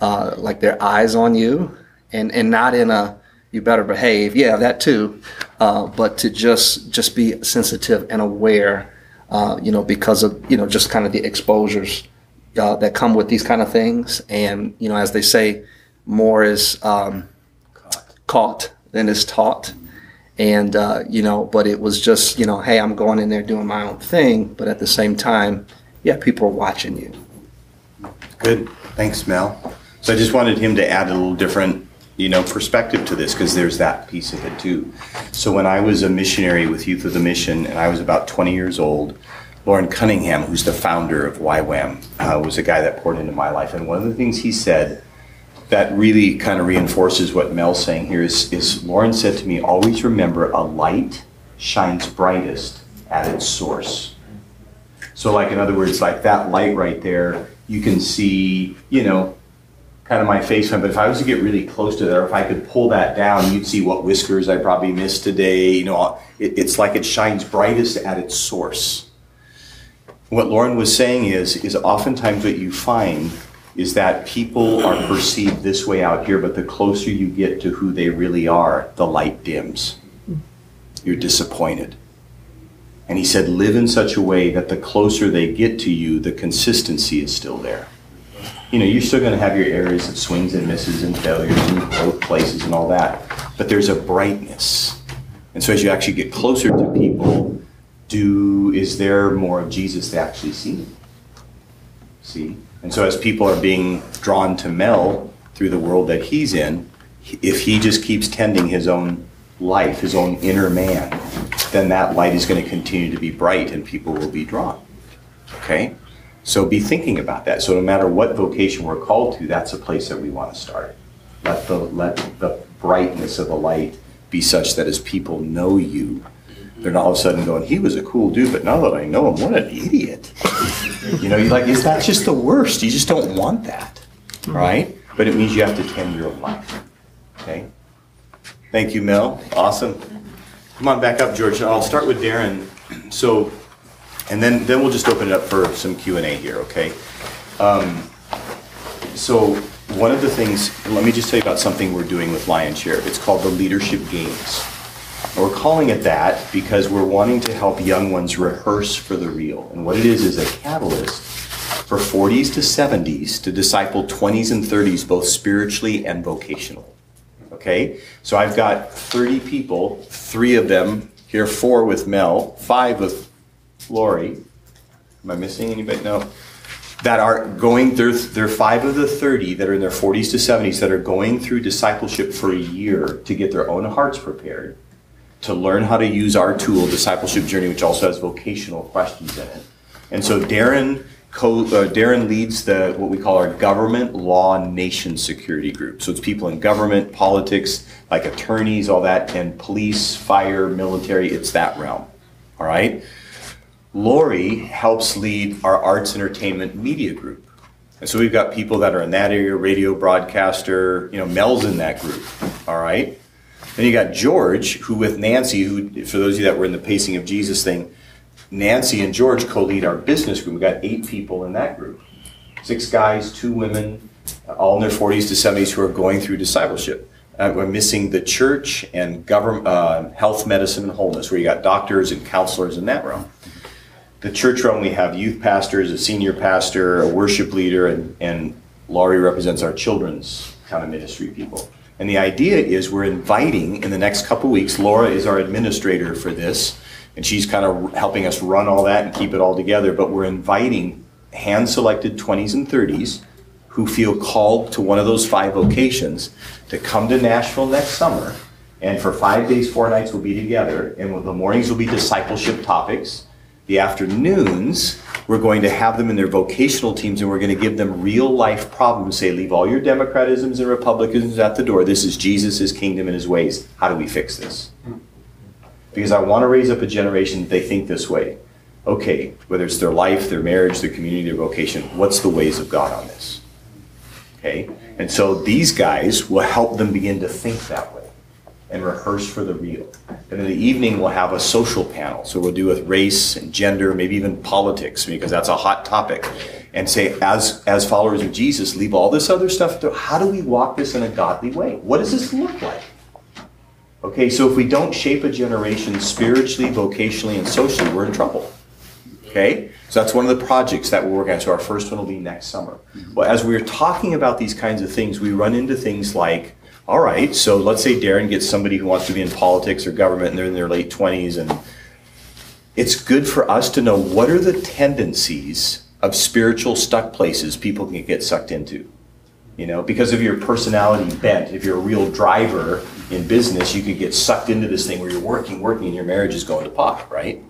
uh, like their eyes on you and, and not in a, you better behave, yeah, that too, uh, but to just, just be sensitive and aware, uh, you know, because of, you know, just kind of the exposures uh, that come with these kind of things. And, you know, as they say, more is um, caught than is taught. And, uh, you know, but it was just, you know, hey, I'm going in there doing my own thing. But at the same time, yeah, people are watching you. Good. Thanks, Mel. So I just wanted him to add a little different, you know, perspective to this because there's that piece of it too. So when I was a missionary with Youth With A Mission and I was about 20 years old, Loren Cunningham, who's the founder of YWAM, uh, was a guy that poured into my life. And one of the things he said that really kind of reinforces what Mel's saying here is, is Loren said to me, always remember a light shines brightest at its source. So, like, in other words, like that light right there, you can see, you know, kind of my face on, but if I was to get really close to there, if I could pull that down, you'd see what whiskers I probably missed today. You know, it, it's like it shines brightest at its source. What Loren was saying is, is oftentimes what you find is that people are perceived this way out here, but the closer you get to who they really are, the light dims. You're disappointed. And he said, live in such a way that the closer they get to you, the consistency is still there. You know, you're still going to have your areas of swings and misses and failures in both places and all that, but there's a brightness. And so as you actually get closer to people, do is there more of Jesus they actually see? See? And so as people are being drawn to Mel through the world that he's in, if he just keeps tending his own life, his own inner man, then that light is going to continue to be bright and people will be drawn. Okay? So be thinking about that. So no matter what vocation we're called to, that's a place that we want to start. Let the let the brightness of the light be such that as people know you, they're not all of a sudden going, he was a cool dude, but now that I know him, what an idiot. [LAUGHS] you know, you're like, is that just the worst? You just don't want that. Mm-hmm. Right? But it means you have to tend your life. Okay? Thank you, Mel. Awesome. Come on back up, George. I'll start with Darren. So, and then then we'll just open it up for some Q and A here. Okay. Um, so one of the things, let me just tell you about something we're doing with Lionshare. It's called the Leadership Games. We're calling it that because we're wanting to help young ones rehearse for the real. And what it is is a catalyst for 40s to 70s to disciple 20s and 30s both spiritually and vocationally. Okay? So I've got 30 people, three of them here, four with Mel, five with Laurie. Am I missing anybody? No. That are going there are five of the 30 that are in their 40s to 70s that are going through discipleship for a year to get their own hearts prepared, to learn how to use our tool, Discipleship Journey, which also has vocational questions in it. And so Darren co, uh, Darren leads the what we call our government law nation security group. So it's people in government, politics, like attorneys, all that, and police, fire, military. It's that realm. All right. Laurie helps lead our arts entertainment media group. And so we've got people that are in that area, radio broadcaster, you know, Mel's in that group. All right. Then you got George, who with Nancy, who for those of you that were in the pacing of Jesus thing, Nancy and George co-lead our business group. We've got eight people in that group. Six guys, two women, all in their 40s to 70s who are going through discipleship. Uh, we're missing the church and government, uh, health, medicine, and wholeness, where you got doctors and counselors in that realm. The church realm, we have youth pastors, a senior pastor, a worship leader, and, and Laurie represents our children's kind of ministry people. And the idea is we're inviting in the next couple weeks, Laura is our administrator for this, and she's kind of helping us run all that and keep it all together. But we're inviting hand selected 20s and 30s who feel called to one of those five vocations to come to Nashville next summer. And for five days, four nights, we'll be together. And the mornings will be discipleship topics. The afternoons, we're going to have them in their vocational teams and we're going to give them real life problems. Say, leave all your democratisms and republicanisms at the door. This is Jesus, his kingdom, and his ways. How do we fix this? Because I want to raise up a generation that they think this way. Okay, whether it's their life, their marriage, their community, their vocation, what's the ways of God on this? Okay? And so these guys will help them begin to think that way and rehearse for the real. And in the evening, we'll have a social panel. So we'll do with race and gender, maybe even politics, because that's a hot topic. And say, as, as followers of Jesus, leave all this other stuff. How do we walk this in a godly way? What does this look like? Okay, so if we don't shape a generation spiritually, vocationally, and socially, we're in trouble. Okay? So that's one of the projects that we're working on. So our first one will be next summer. Well, as we're talking about these kinds of things, we run into things like, all right, so let's say Darren gets somebody who wants to be in politics or government and they're in their late 20s and it's good for us to know what are the tendencies of spiritual stuck places people can get sucked into. You know, because of your personality bent, if you're a real driver in business, you could get sucked into this thing where you're working, working, and your marriage is going to pot, right?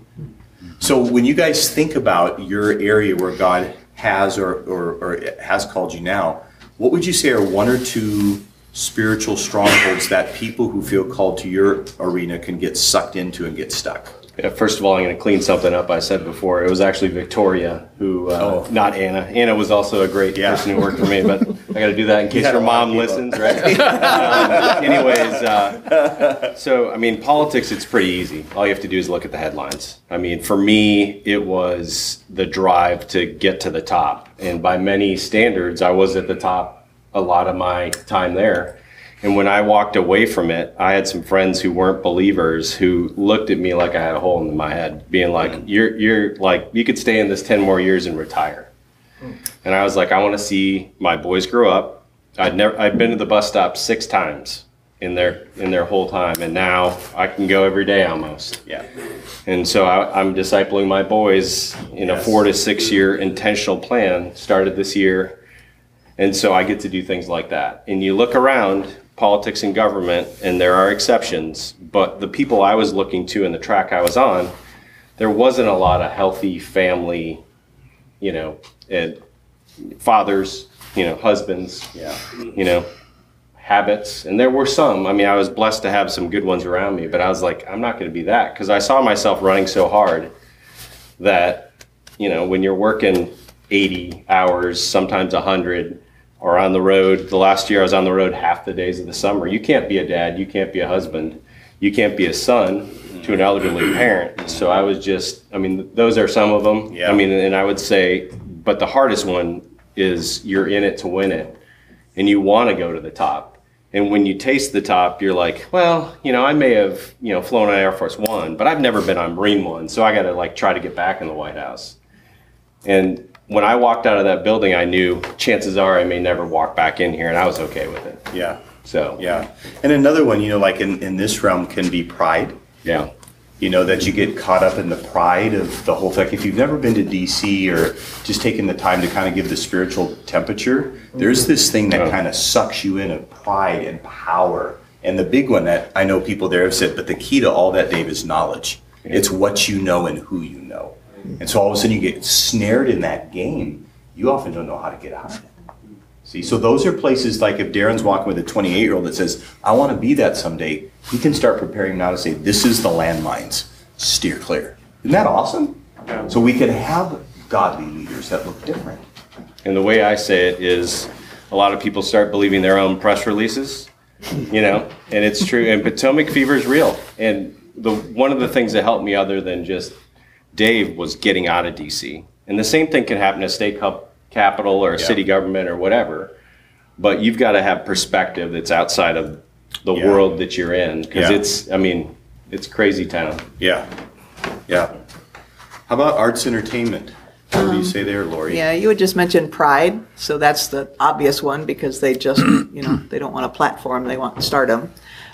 So when you guys think about your area where God has or, or, or has called you now, what would you say are one or two spiritual strongholds that people who feel called to your arena can get sucked into and get stuck? Yeah, first of all, I'm going to clean something up. I said before it was actually Victoria who, uh, Oh. not Anna. Anna was also a great Yeah. person who worked for me, but I got to do that in case had her a lot of mom listens, right? um, anyways, uh, so I mean, politics. It's pretty easy. All you have to do is look at the headlines. I mean, for me, it was the drive to get to the top, and by many standards, I was at the top a lot of my time there. And when I walked away from it, I had some friends who weren't believers who looked at me like I had a hole in my head, being like, mm. "You're you're like you could stay in this ten more years and retire." Mm. And I was like, "I want to see my boys grow up." I'd never I'd been to the bus stop six times in their in their whole time, and now I can go every day almost. Yeah. And so I, I'm discipling my boys in a four to six year intentional plan. Started this year, and so I get to do things like that. And you look around politics and government, and there are exceptions, but the people I was looking to and the track I was on, there wasn't a lot of healthy family, you know, and fathers, you know, husbands, Yeah. you know, habits. And there were some. I mean, I was blessed to have some good ones around me, but I was like, I'm not going to be that because I saw myself running so hard that, you know, when you're working 80 hours, sometimes 100, or on the road, the last year I was on the road half the days of the summer, you can't be a dad, you can't be a husband, you can't be a son to an elderly parent. So I was just, I mean, those are some of them. Yeah. I mean, and I would say, but the hardest one is you're in it to win it and you want to go to the top. And when you taste the top, you're like, well, you know, I may have, you know, flown on Air Force One, but I've never been on Marine One, so I got to like try to get back in the White House. And when I walked out of that building, I knew chances are I may never walk back in here, and I was okay with it. Yeah. So Yeah. And another one, you know, like in, in this realm can be pride. yeah, You know, that you get caught up in the pride of the whole thing. If you've never been to DC or just taken the time to kind of give the spiritual temperature, there's this thing that Yeah. kind of sucks you in of pride and power. And the big one that I know people there have said, but the key to all that, Dave, is knowledge. It's what you know and who you know. And so all of a sudden you get snared in that game. You often don't know how to get out of it. See, so those are places like if Darren's walking with a 28 year old that says, I want to be that someday, he can start preparing now to say, This is the landmines, steer clear. Isn't that awesome? So we can have godly leaders that look different. and the way I say it is, a lot of people start believing their own press releases, you know, and it's true. And Potomac fever is real. And the one of the things that helped me, other than just Dave, was getting out of DC. And the same thing can happen to state cup capital or a Yeah. city government or whatever. But you've got to have perspective that's outside of the Yeah. world that you're in because Yeah. it's, I mean, it's crazy town. Yeah. Yeah. How about arts entertainment? What do you say there, Laurie? Yeah, you had just mentioned pride, so that's the obvious one because they just, you know, they don't want a platform, they want stardom.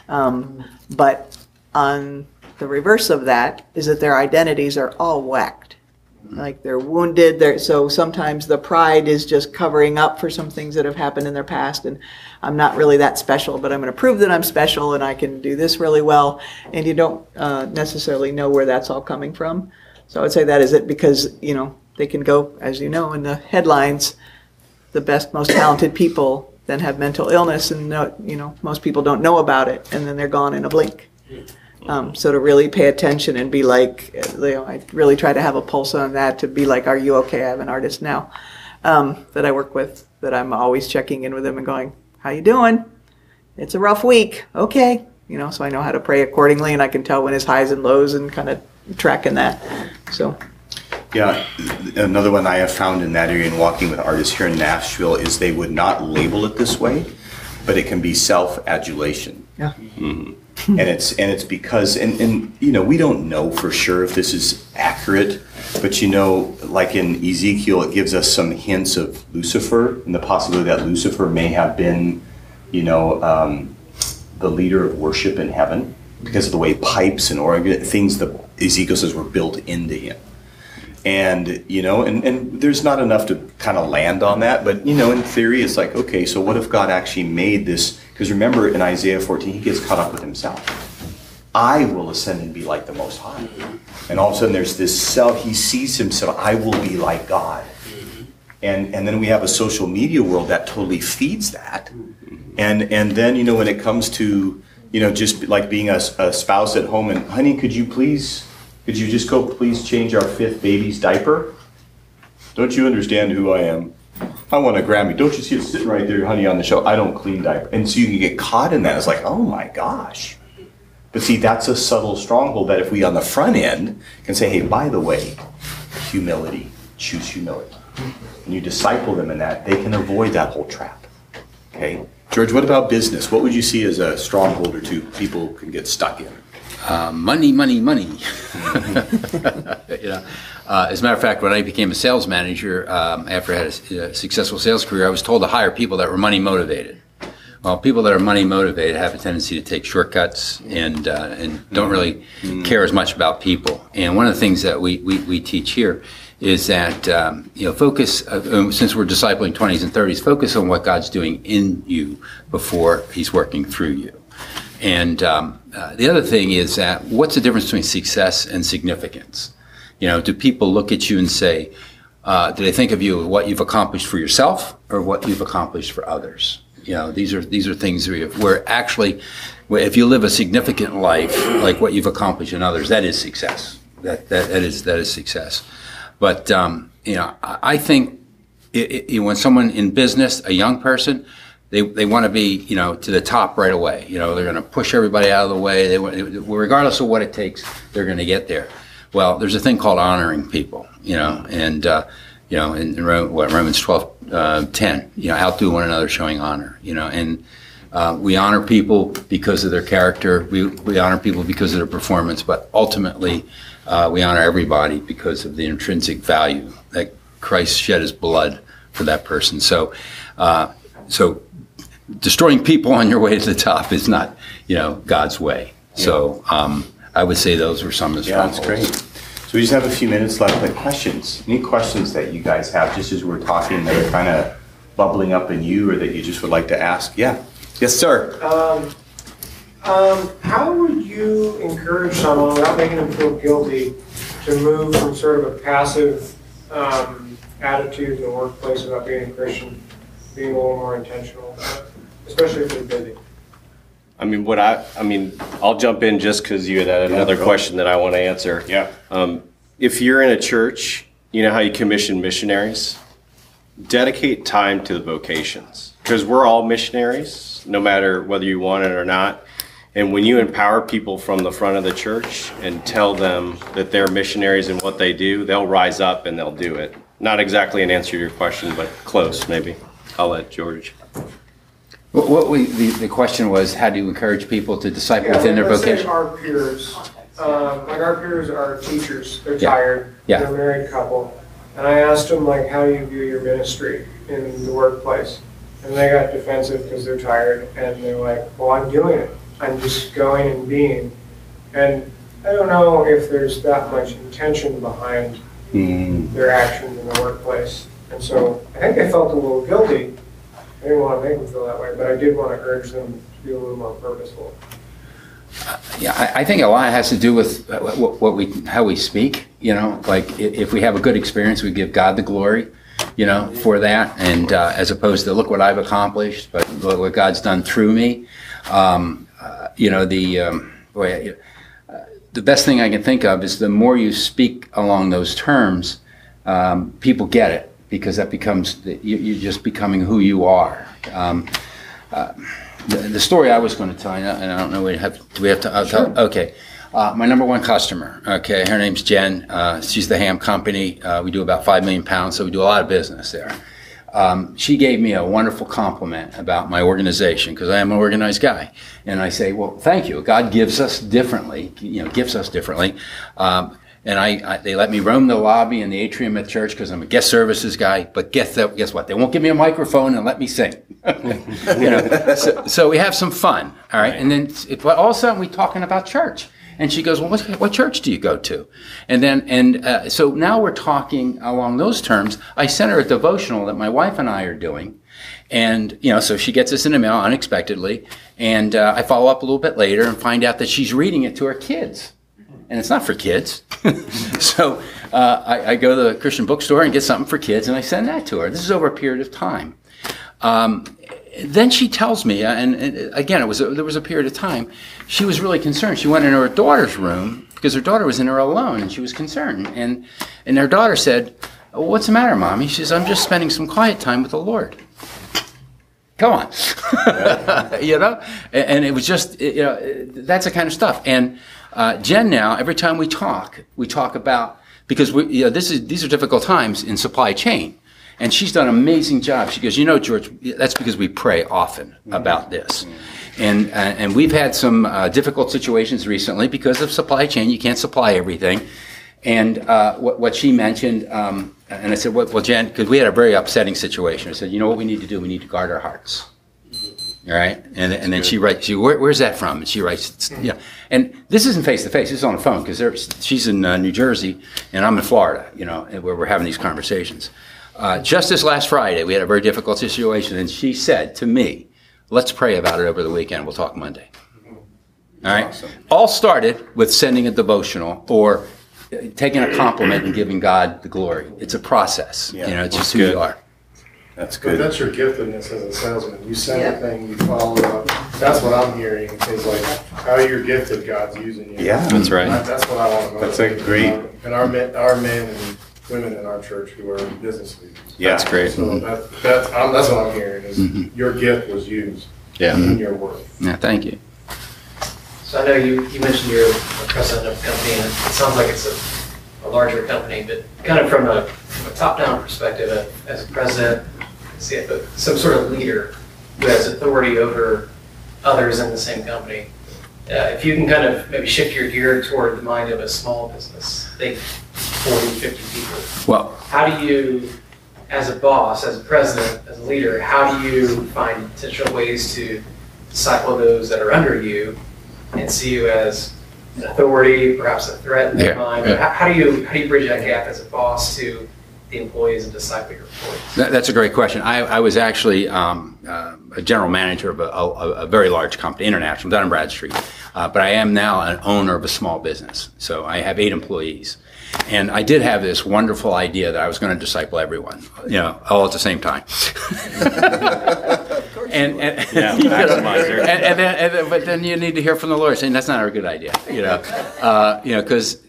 Um, but on the reverse of that is that their identities are all whacked. Like they're wounded, they're, so sometimes the pride is just covering up for some things that have happened in their past and I'm not really that special, but I'm going to prove that I'm special and I can do this really well. And you don't uh, necessarily know where that's all coming from. So I would say that is it because, you know, they can go, as you know, in the headlines, the best, most talented people then have mental illness and, no, you know, most people don't know about it and then they're gone in a blink. Um, so to really pay attention and be like, you know, I really try to have a pulse on that to be like, are you okay? I have an artist now um, that I work with that I'm always checking in with them and going, how you doing? It's a rough week. Okay. You know, so I know how to pray accordingly and I can tell when his highs and lows and kind of tracking that. So Yeah, another one I have found in that area in walking with artists here in Nashville is they would not label it this way, but it can be self-adulation. yeah. And it's and it's because and, and you know we don't know for sure if this is accurate but you know like in ezekiel it gives us some hints of lucifer and the possibility that lucifer may have been you know um, the leader of worship in heaven because of the way pipes and organ things that ezekiel says were built into him and you know and, and there's not enough to kind of land on that but you know in theory it's like okay so what if god actually made this? Because remember in isaiah 14 he gets caught up with himself. I will ascend and be like the most high. And all of a sudden there's this self he sees himself i will be like god. Mm-hmm. And and then we have a social media world that totally feeds that. And and then you know when it comes to you know just like being a, a spouse at home and honey could you please could you just go please change our fifth baby's diaper? Don't you understand who i am? I want a grammy. Don't you see it sitting right there honey on the shelf? I don't clean diaper. And so you can get caught in that. It's like oh my gosh. But see that's a subtle stronghold that if we on the front end can say hey by the way humility choose humility. And you disciple them in that they can avoid that whole trap okay? George what about business? What would you see as a stronghold or two people can get stuck in Uh, money, money, money. [LAUGHS] you know, uh, as a matter of fact, when I became a sales manager um, after I had a, a successful sales career, I was told to hire people that were money motivated. Well, people that are money motivated have a tendency to take shortcuts and uh, and don't really care as much about people. And one of the things that we, we, we teach here is that um, you know focus uh, um, since we're discipling 20s and 30s, focus on what God's doing in you before He's working through you. And um, uh, the other thing is that what's the difference between success and significance? You know, do people look at you and say, uh, do they think of you as what you've accomplished for yourself or what you've accomplished for others? You know, these are these are things where, where actually, where if you live a significant life like what you've accomplished in others, that is success. That that, that is that is success. But um, you know, I, I think it, it, when someone in business, a young person, they, they want to be, you know, to the top right away. You know, they're going to push everybody out of the way. They, regardless of what it takes, they're going to get there. Well, there's a thing called honoring people, you know, and, uh, you know, in, in Ro- what, Romans 12, uh, 10, you know, outdo one another showing honor, you know, and uh, we honor people because of their character. We, we honor people because of their performance, but ultimately, uh, we honor everybody because of the intrinsic value that Christ shed his blood for that person. So, uh, so destroying people on your way to the top is not, you know, God's way. So um, I would say those were some of the Yeah, that's great. So we just have a few minutes left. Like questions? Any questions that you guys have, just as we're talking, that are kind of bubbling up in you, or that you just would like to ask? Yeah. Yes, sir. Um, um, how would you encourage someone without making them feel guilty to move from sort of a passive um, attitude in the workplace about being a Christian, being a little more intentional, especially if they're busy? I mean, what I, I mean, I'll jump in just because you had had another go. question that I want to answer. Yeah. Um, if you're in a church, you know how you commission missionaries? Dedicate time to the vocations because we're all missionaries, no matter whether you want it or not. And when you empower people from the front of the church and tell them that they're missionaries in what they do, they'll rise up and they'll do it. Not exactly an answer to your question, but close, maybe. I'll let George. What, what we, the, the question was, how do you encourage people to disciple within their let's say vocation? our peers, um, like our peers are teachers, they're Yeah. tired, Yeah. they're a married couple. And I asked them like, how do you view your ministry in the workplace? And they got defensive because they're tired and they're like, well, I'm doing it. I'm just going and being. And I don't know if there's that much intention behind Mm, their actions in the workplace. And so I think they felt a little guilty. I didn't want to make them feel that way, but I did want to urge them to be a little more purposeful. Yeah, I, think a lot has to do with what, what we, how we speak. You know, like if we have a good experience, we give God the glory. You know, for that, and uh, as opposed to look what I've accomplished, but look what God's done through me. Um, uh, you know, the um, boy, uh, the best thing I can think of is the more you speak along those terms, um, people get it because that becomes you, you're just becoming who you are. Um, uh, the, the story I was going to tell you, and I don't know, we have, do we have to? I'll tell- Okay. Uh, my number one customer, okay, her name's Jen. Uh, she's the ham company. Uh, we do about five million pounds, so we do a lot of business there. Um, she gave me a wonderful compliment about my organization because I am an organized guy, and I say, "Well, thank you. God gives us differently, you know, gives us differently." Um, and I, I, they let me roam the lobby and the atrium at church because I'm a guest services guy. But guess that, guess what? They won't give me a microphone and let me sing. [LAUGHS] you know, so, so we have some fun, all right. And then, all of a sudden, we're talking about church. And she goes, "Well, what, what church do you go to?" And then, and uh, so now we're talking along those terms. I sent her a devotional that my wife and I are doing, and you know, so she gets this in the mail unexpectedly, and uh, I follow up a little bit later and find out that she's reading it to her kids, and it's not for kids. [LAUGHS] so uh, I, I go to the Christian bookstore and get something for kids, and I send that to her. This is over a period of time. Um, then she tells me, uh, and, and again, it was a, there was a period of time. She was really concerned. She went into her daughter's room because her daughter was in there alone, and she was concerned. And and her daughter said, "Oh, "What's the matter, mommy?" She says, "I'm just spending some quiet time with the Lord." Come on, [LAUGHS] you know. And, and it was just, you know, that's the kind of stuff. And uh, Jen now, every time we talk, we talk about because we, you know, this is these are difficult times in supply chain. And she's done an amazing job. She goes, you know, George, that's because we pray often about this. And, uh, and we've had some uh, difficult situations recently because of supply chain. You can't supply everything. And uh, what, what she mentioned, um, and I said, well, well Jen, because we had a very upsetting situation. I said, you know what we need to do? We need to guard our hearts. All right, and and then she writes, she, Where, "Where's that from?" And she writes, "Yeah." And this isn't face to face; this is on the phone because she's in uh, New Jersey and I'm in Florida. You know, where we're having these conversations. Uh, just this last Friday, we had a very difficult situation, and she said to me, "Let's pray about it over the weekend. We'll talk Monday." All right. Awesome. All started with sending a devotional or uh, taking a compliment and giving God the glory. It's a process. Yeah, you know, it's that's just who good. you are. That's But good. that's your giftedness as a salesman. You send Yeah. a thing, you follow up. That's what I'm hearing is like how you're gifted, God's using you. Yeah. That's right. That- That's what I want to know. That's a great- And our men, our men and women in our church who are business leaders. Yeah. That's great. So mm-hmm. that, that's, I'm, that's what I'm hearing is mm-hmm. your gift was used Yeah. in your work. Yeah, thank you. So I know you, you mentioned you're a president of a company, and it sounds like it's a, a larger company, but kind of from a, from a top-down perspective, uh, as a president, CFO, some sort of leader who has authority over others in the same company. Uh, if you can kind of maybe shift your gear toward the mind of a small business, think 40, 50 people. Well, How do you, as a boss, as a president, as a leader, how do you find intentional ways to disciple those that are under you and see you as an authority, perhaps a threat in their Yeah, mind? yeah. How, how do you how do you bridge that gap as a boss to the employees and disciple your employees? That, that's a great question. I, I was actually um, uh, a general manager of a, a, a very large company, international, Dun and Bradstreet. Uh, but I am now an owner of a small business. So I have eight employees. And I did have this wonderful idea that I was going to disciple everyone, you know, all at the same time. [LAUGHS] and, and, [LAUGHS] [LAUGHS] Yeah, maximizer. and, and then, and then, but then you need to hear from the Lord saying that's not a good idea, you know, uh, you know, because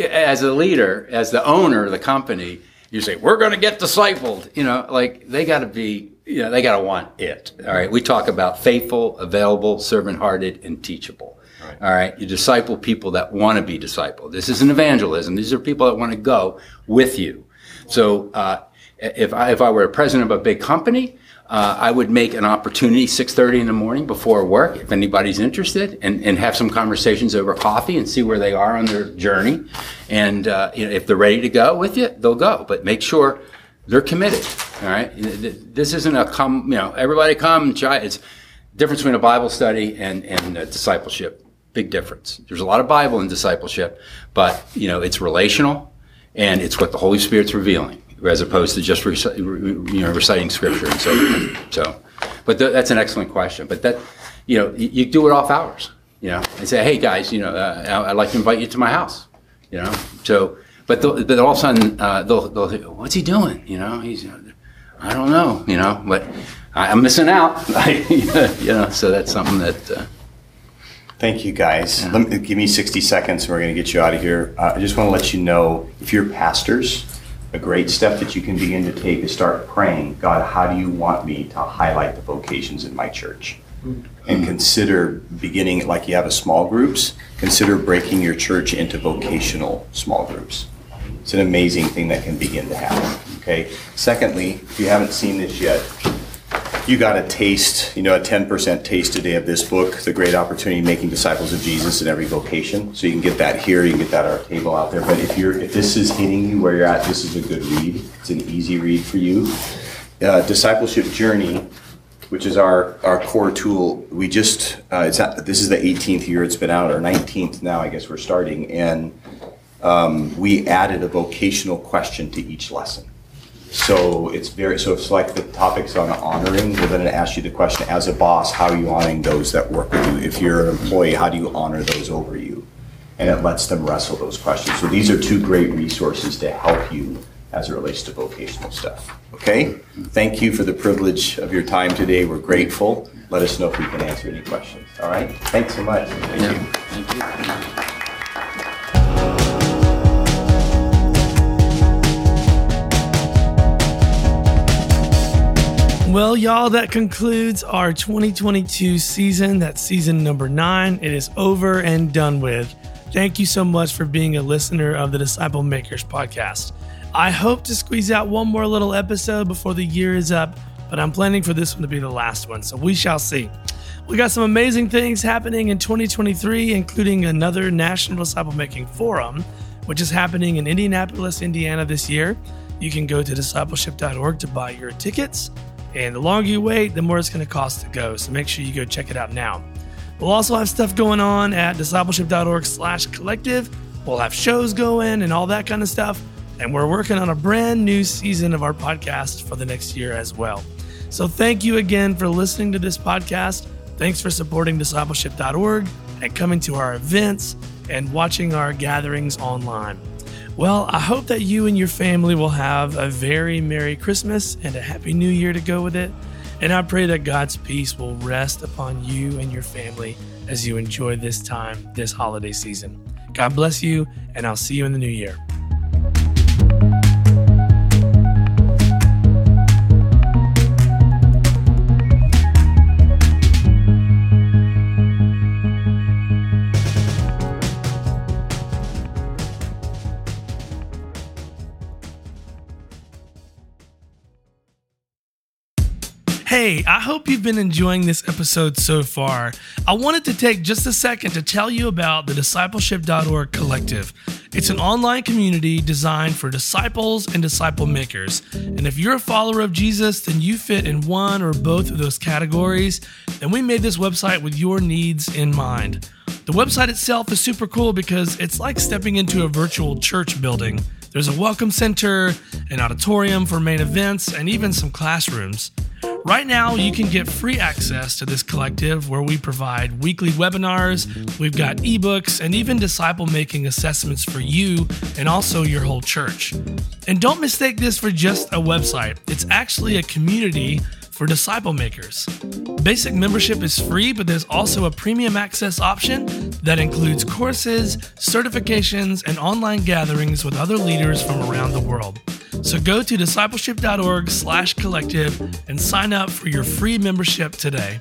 as a leader, as the owner of the company, you say we're going to get discipled, you know, like they got to be, you know, they got to want it. All right, we talk about faithful, available, servant-hearted, and teachable. All right, you disciple people that want to be discipled. This isn't evangelism. These are people that want to go with you. So uh, if I if I were a president of a big company, uh, I would make an opportunity 6:30 in the morning before work, if anybody's interested, and, and have some conversations over coffee and see where they are on their journey. And uh, you know, if they're ready to go with you, they'll go. But make sure they're committed. All right, this isn't a come. You know, everybody come. Try. It's difference between a Bible study and and discipleship. Big difference. There's a lot of Bible in discipleship, but you know, it's relational and it's what the Holy Spirit's revealing, as opposed to just reci- you know reciting scripture and so forth. So, but th- that's an excellent question. But that you know you, you do it off hours. You know, and say, hey guys, you know, uh, I'd like to invite you to my house. You know, so but they'll, but all of a sudden uh, they'll they'll say, what's he doing? You know, he's I don't know. You know, but I, I'm missing out. [LAUGHS] you know, so that's something that. Uh, Thank you, guys. Let me, give me 60 seconds and we're going to get you out of here. Uh, I just want to let you know if you're pastors, a great step that you can begin to take is start praying God, how do you want me to highlight the vocations in my church? Mm-hmm. And consider beginning, like you have a small groups, consider breaking your church into vocational small groups. It's an amazing thing that can begin to happen. Okay. Secondly, if you haven't seen this yet, you got a taste, you know, a 10% taste today of this book, The Great Opportunity Making Disciples of Jesus in Every Vocation. So you can get that here, you can get that at our table out there. But if you're if this is hitting you where you're at, this is a good read. It's an easy read for you. Uh, Discipleship Journey, which is our, our core tool, we just, uh, it's at, this is the 18th year it's been out, or 19th now, I guess we're starting. And um, we added a vocational question to each lesson. So it's very, so it's like the topics on honoring, we're gonna ask you the question, as a boss, how are you honoring those that work with you? If you're an employee, how do you honor those over you? And it lets them wrestle those questions. So these are two great resources to help you as it relates to vocational stuff. Okay? Thank you for the privilege of your time today. We're grateful. Let us know if we can answer any questions. All right? Thanks so much. Thank you. thank you. Well, y'all, that concludes our 2022 season. That's season number nine. It is over and done with. Thank you so much for being a listener of the Disciple Makers podcast. I hope to squeeze out one more little episode before the year is up, but I'm planning for this one to be the last one, so we shall see. We got some amazing things happening in 2023, including another National Disciple Making Forum, which is happening in Indianapolis, Indiana this year. You can go to discipleship.org to buy your tickets. And the longer you wait, the more it's going to cost to go. So make sure you go check it out now. We'll also have stuff going on at discipleship.org slash collective. We'll have shows going and all that kind of stuff. And we're working on a brand new season of our podcast for the next year as well. So thank you again for listening to this podcast. Thanks for supporting discipleship.org and coming to our events and watching our gatherings online. Well, I hope that you and your family will have a very Merry Christmas and a Happy New Year to go with it. And I pray that God's peace will rest upon you and your family as you enjoy this time, this holiday season. God bless you, and I'll see you in the new year. Hey, I hope you've been enjoying this episode so far. I wanted to take just a second to tell you about the discipleship.org collective. It's an online community designed for disciples and disciple makers. And if you're a follower of Jesus, then you fit in one or both of those categories. And we made this website with your needs in mind. The website itself is super cool because it's like stepping into a virtual church building. There's a welcome center, an auditorium for main events, and even some classrooms. Right now, you can get free access to this collective where we provide weekly webinars, we've got ebooks, and even disciple making assessments for you and also your whole church. And don't mistake this for just a website, it's actually a community for disciple makers. Basic membership is free, but there's also a premium access option that includes courses, certifications, and online gatherings with other leaders from around the world. So go to discipleship.org slash collective and sign up for your free membership today.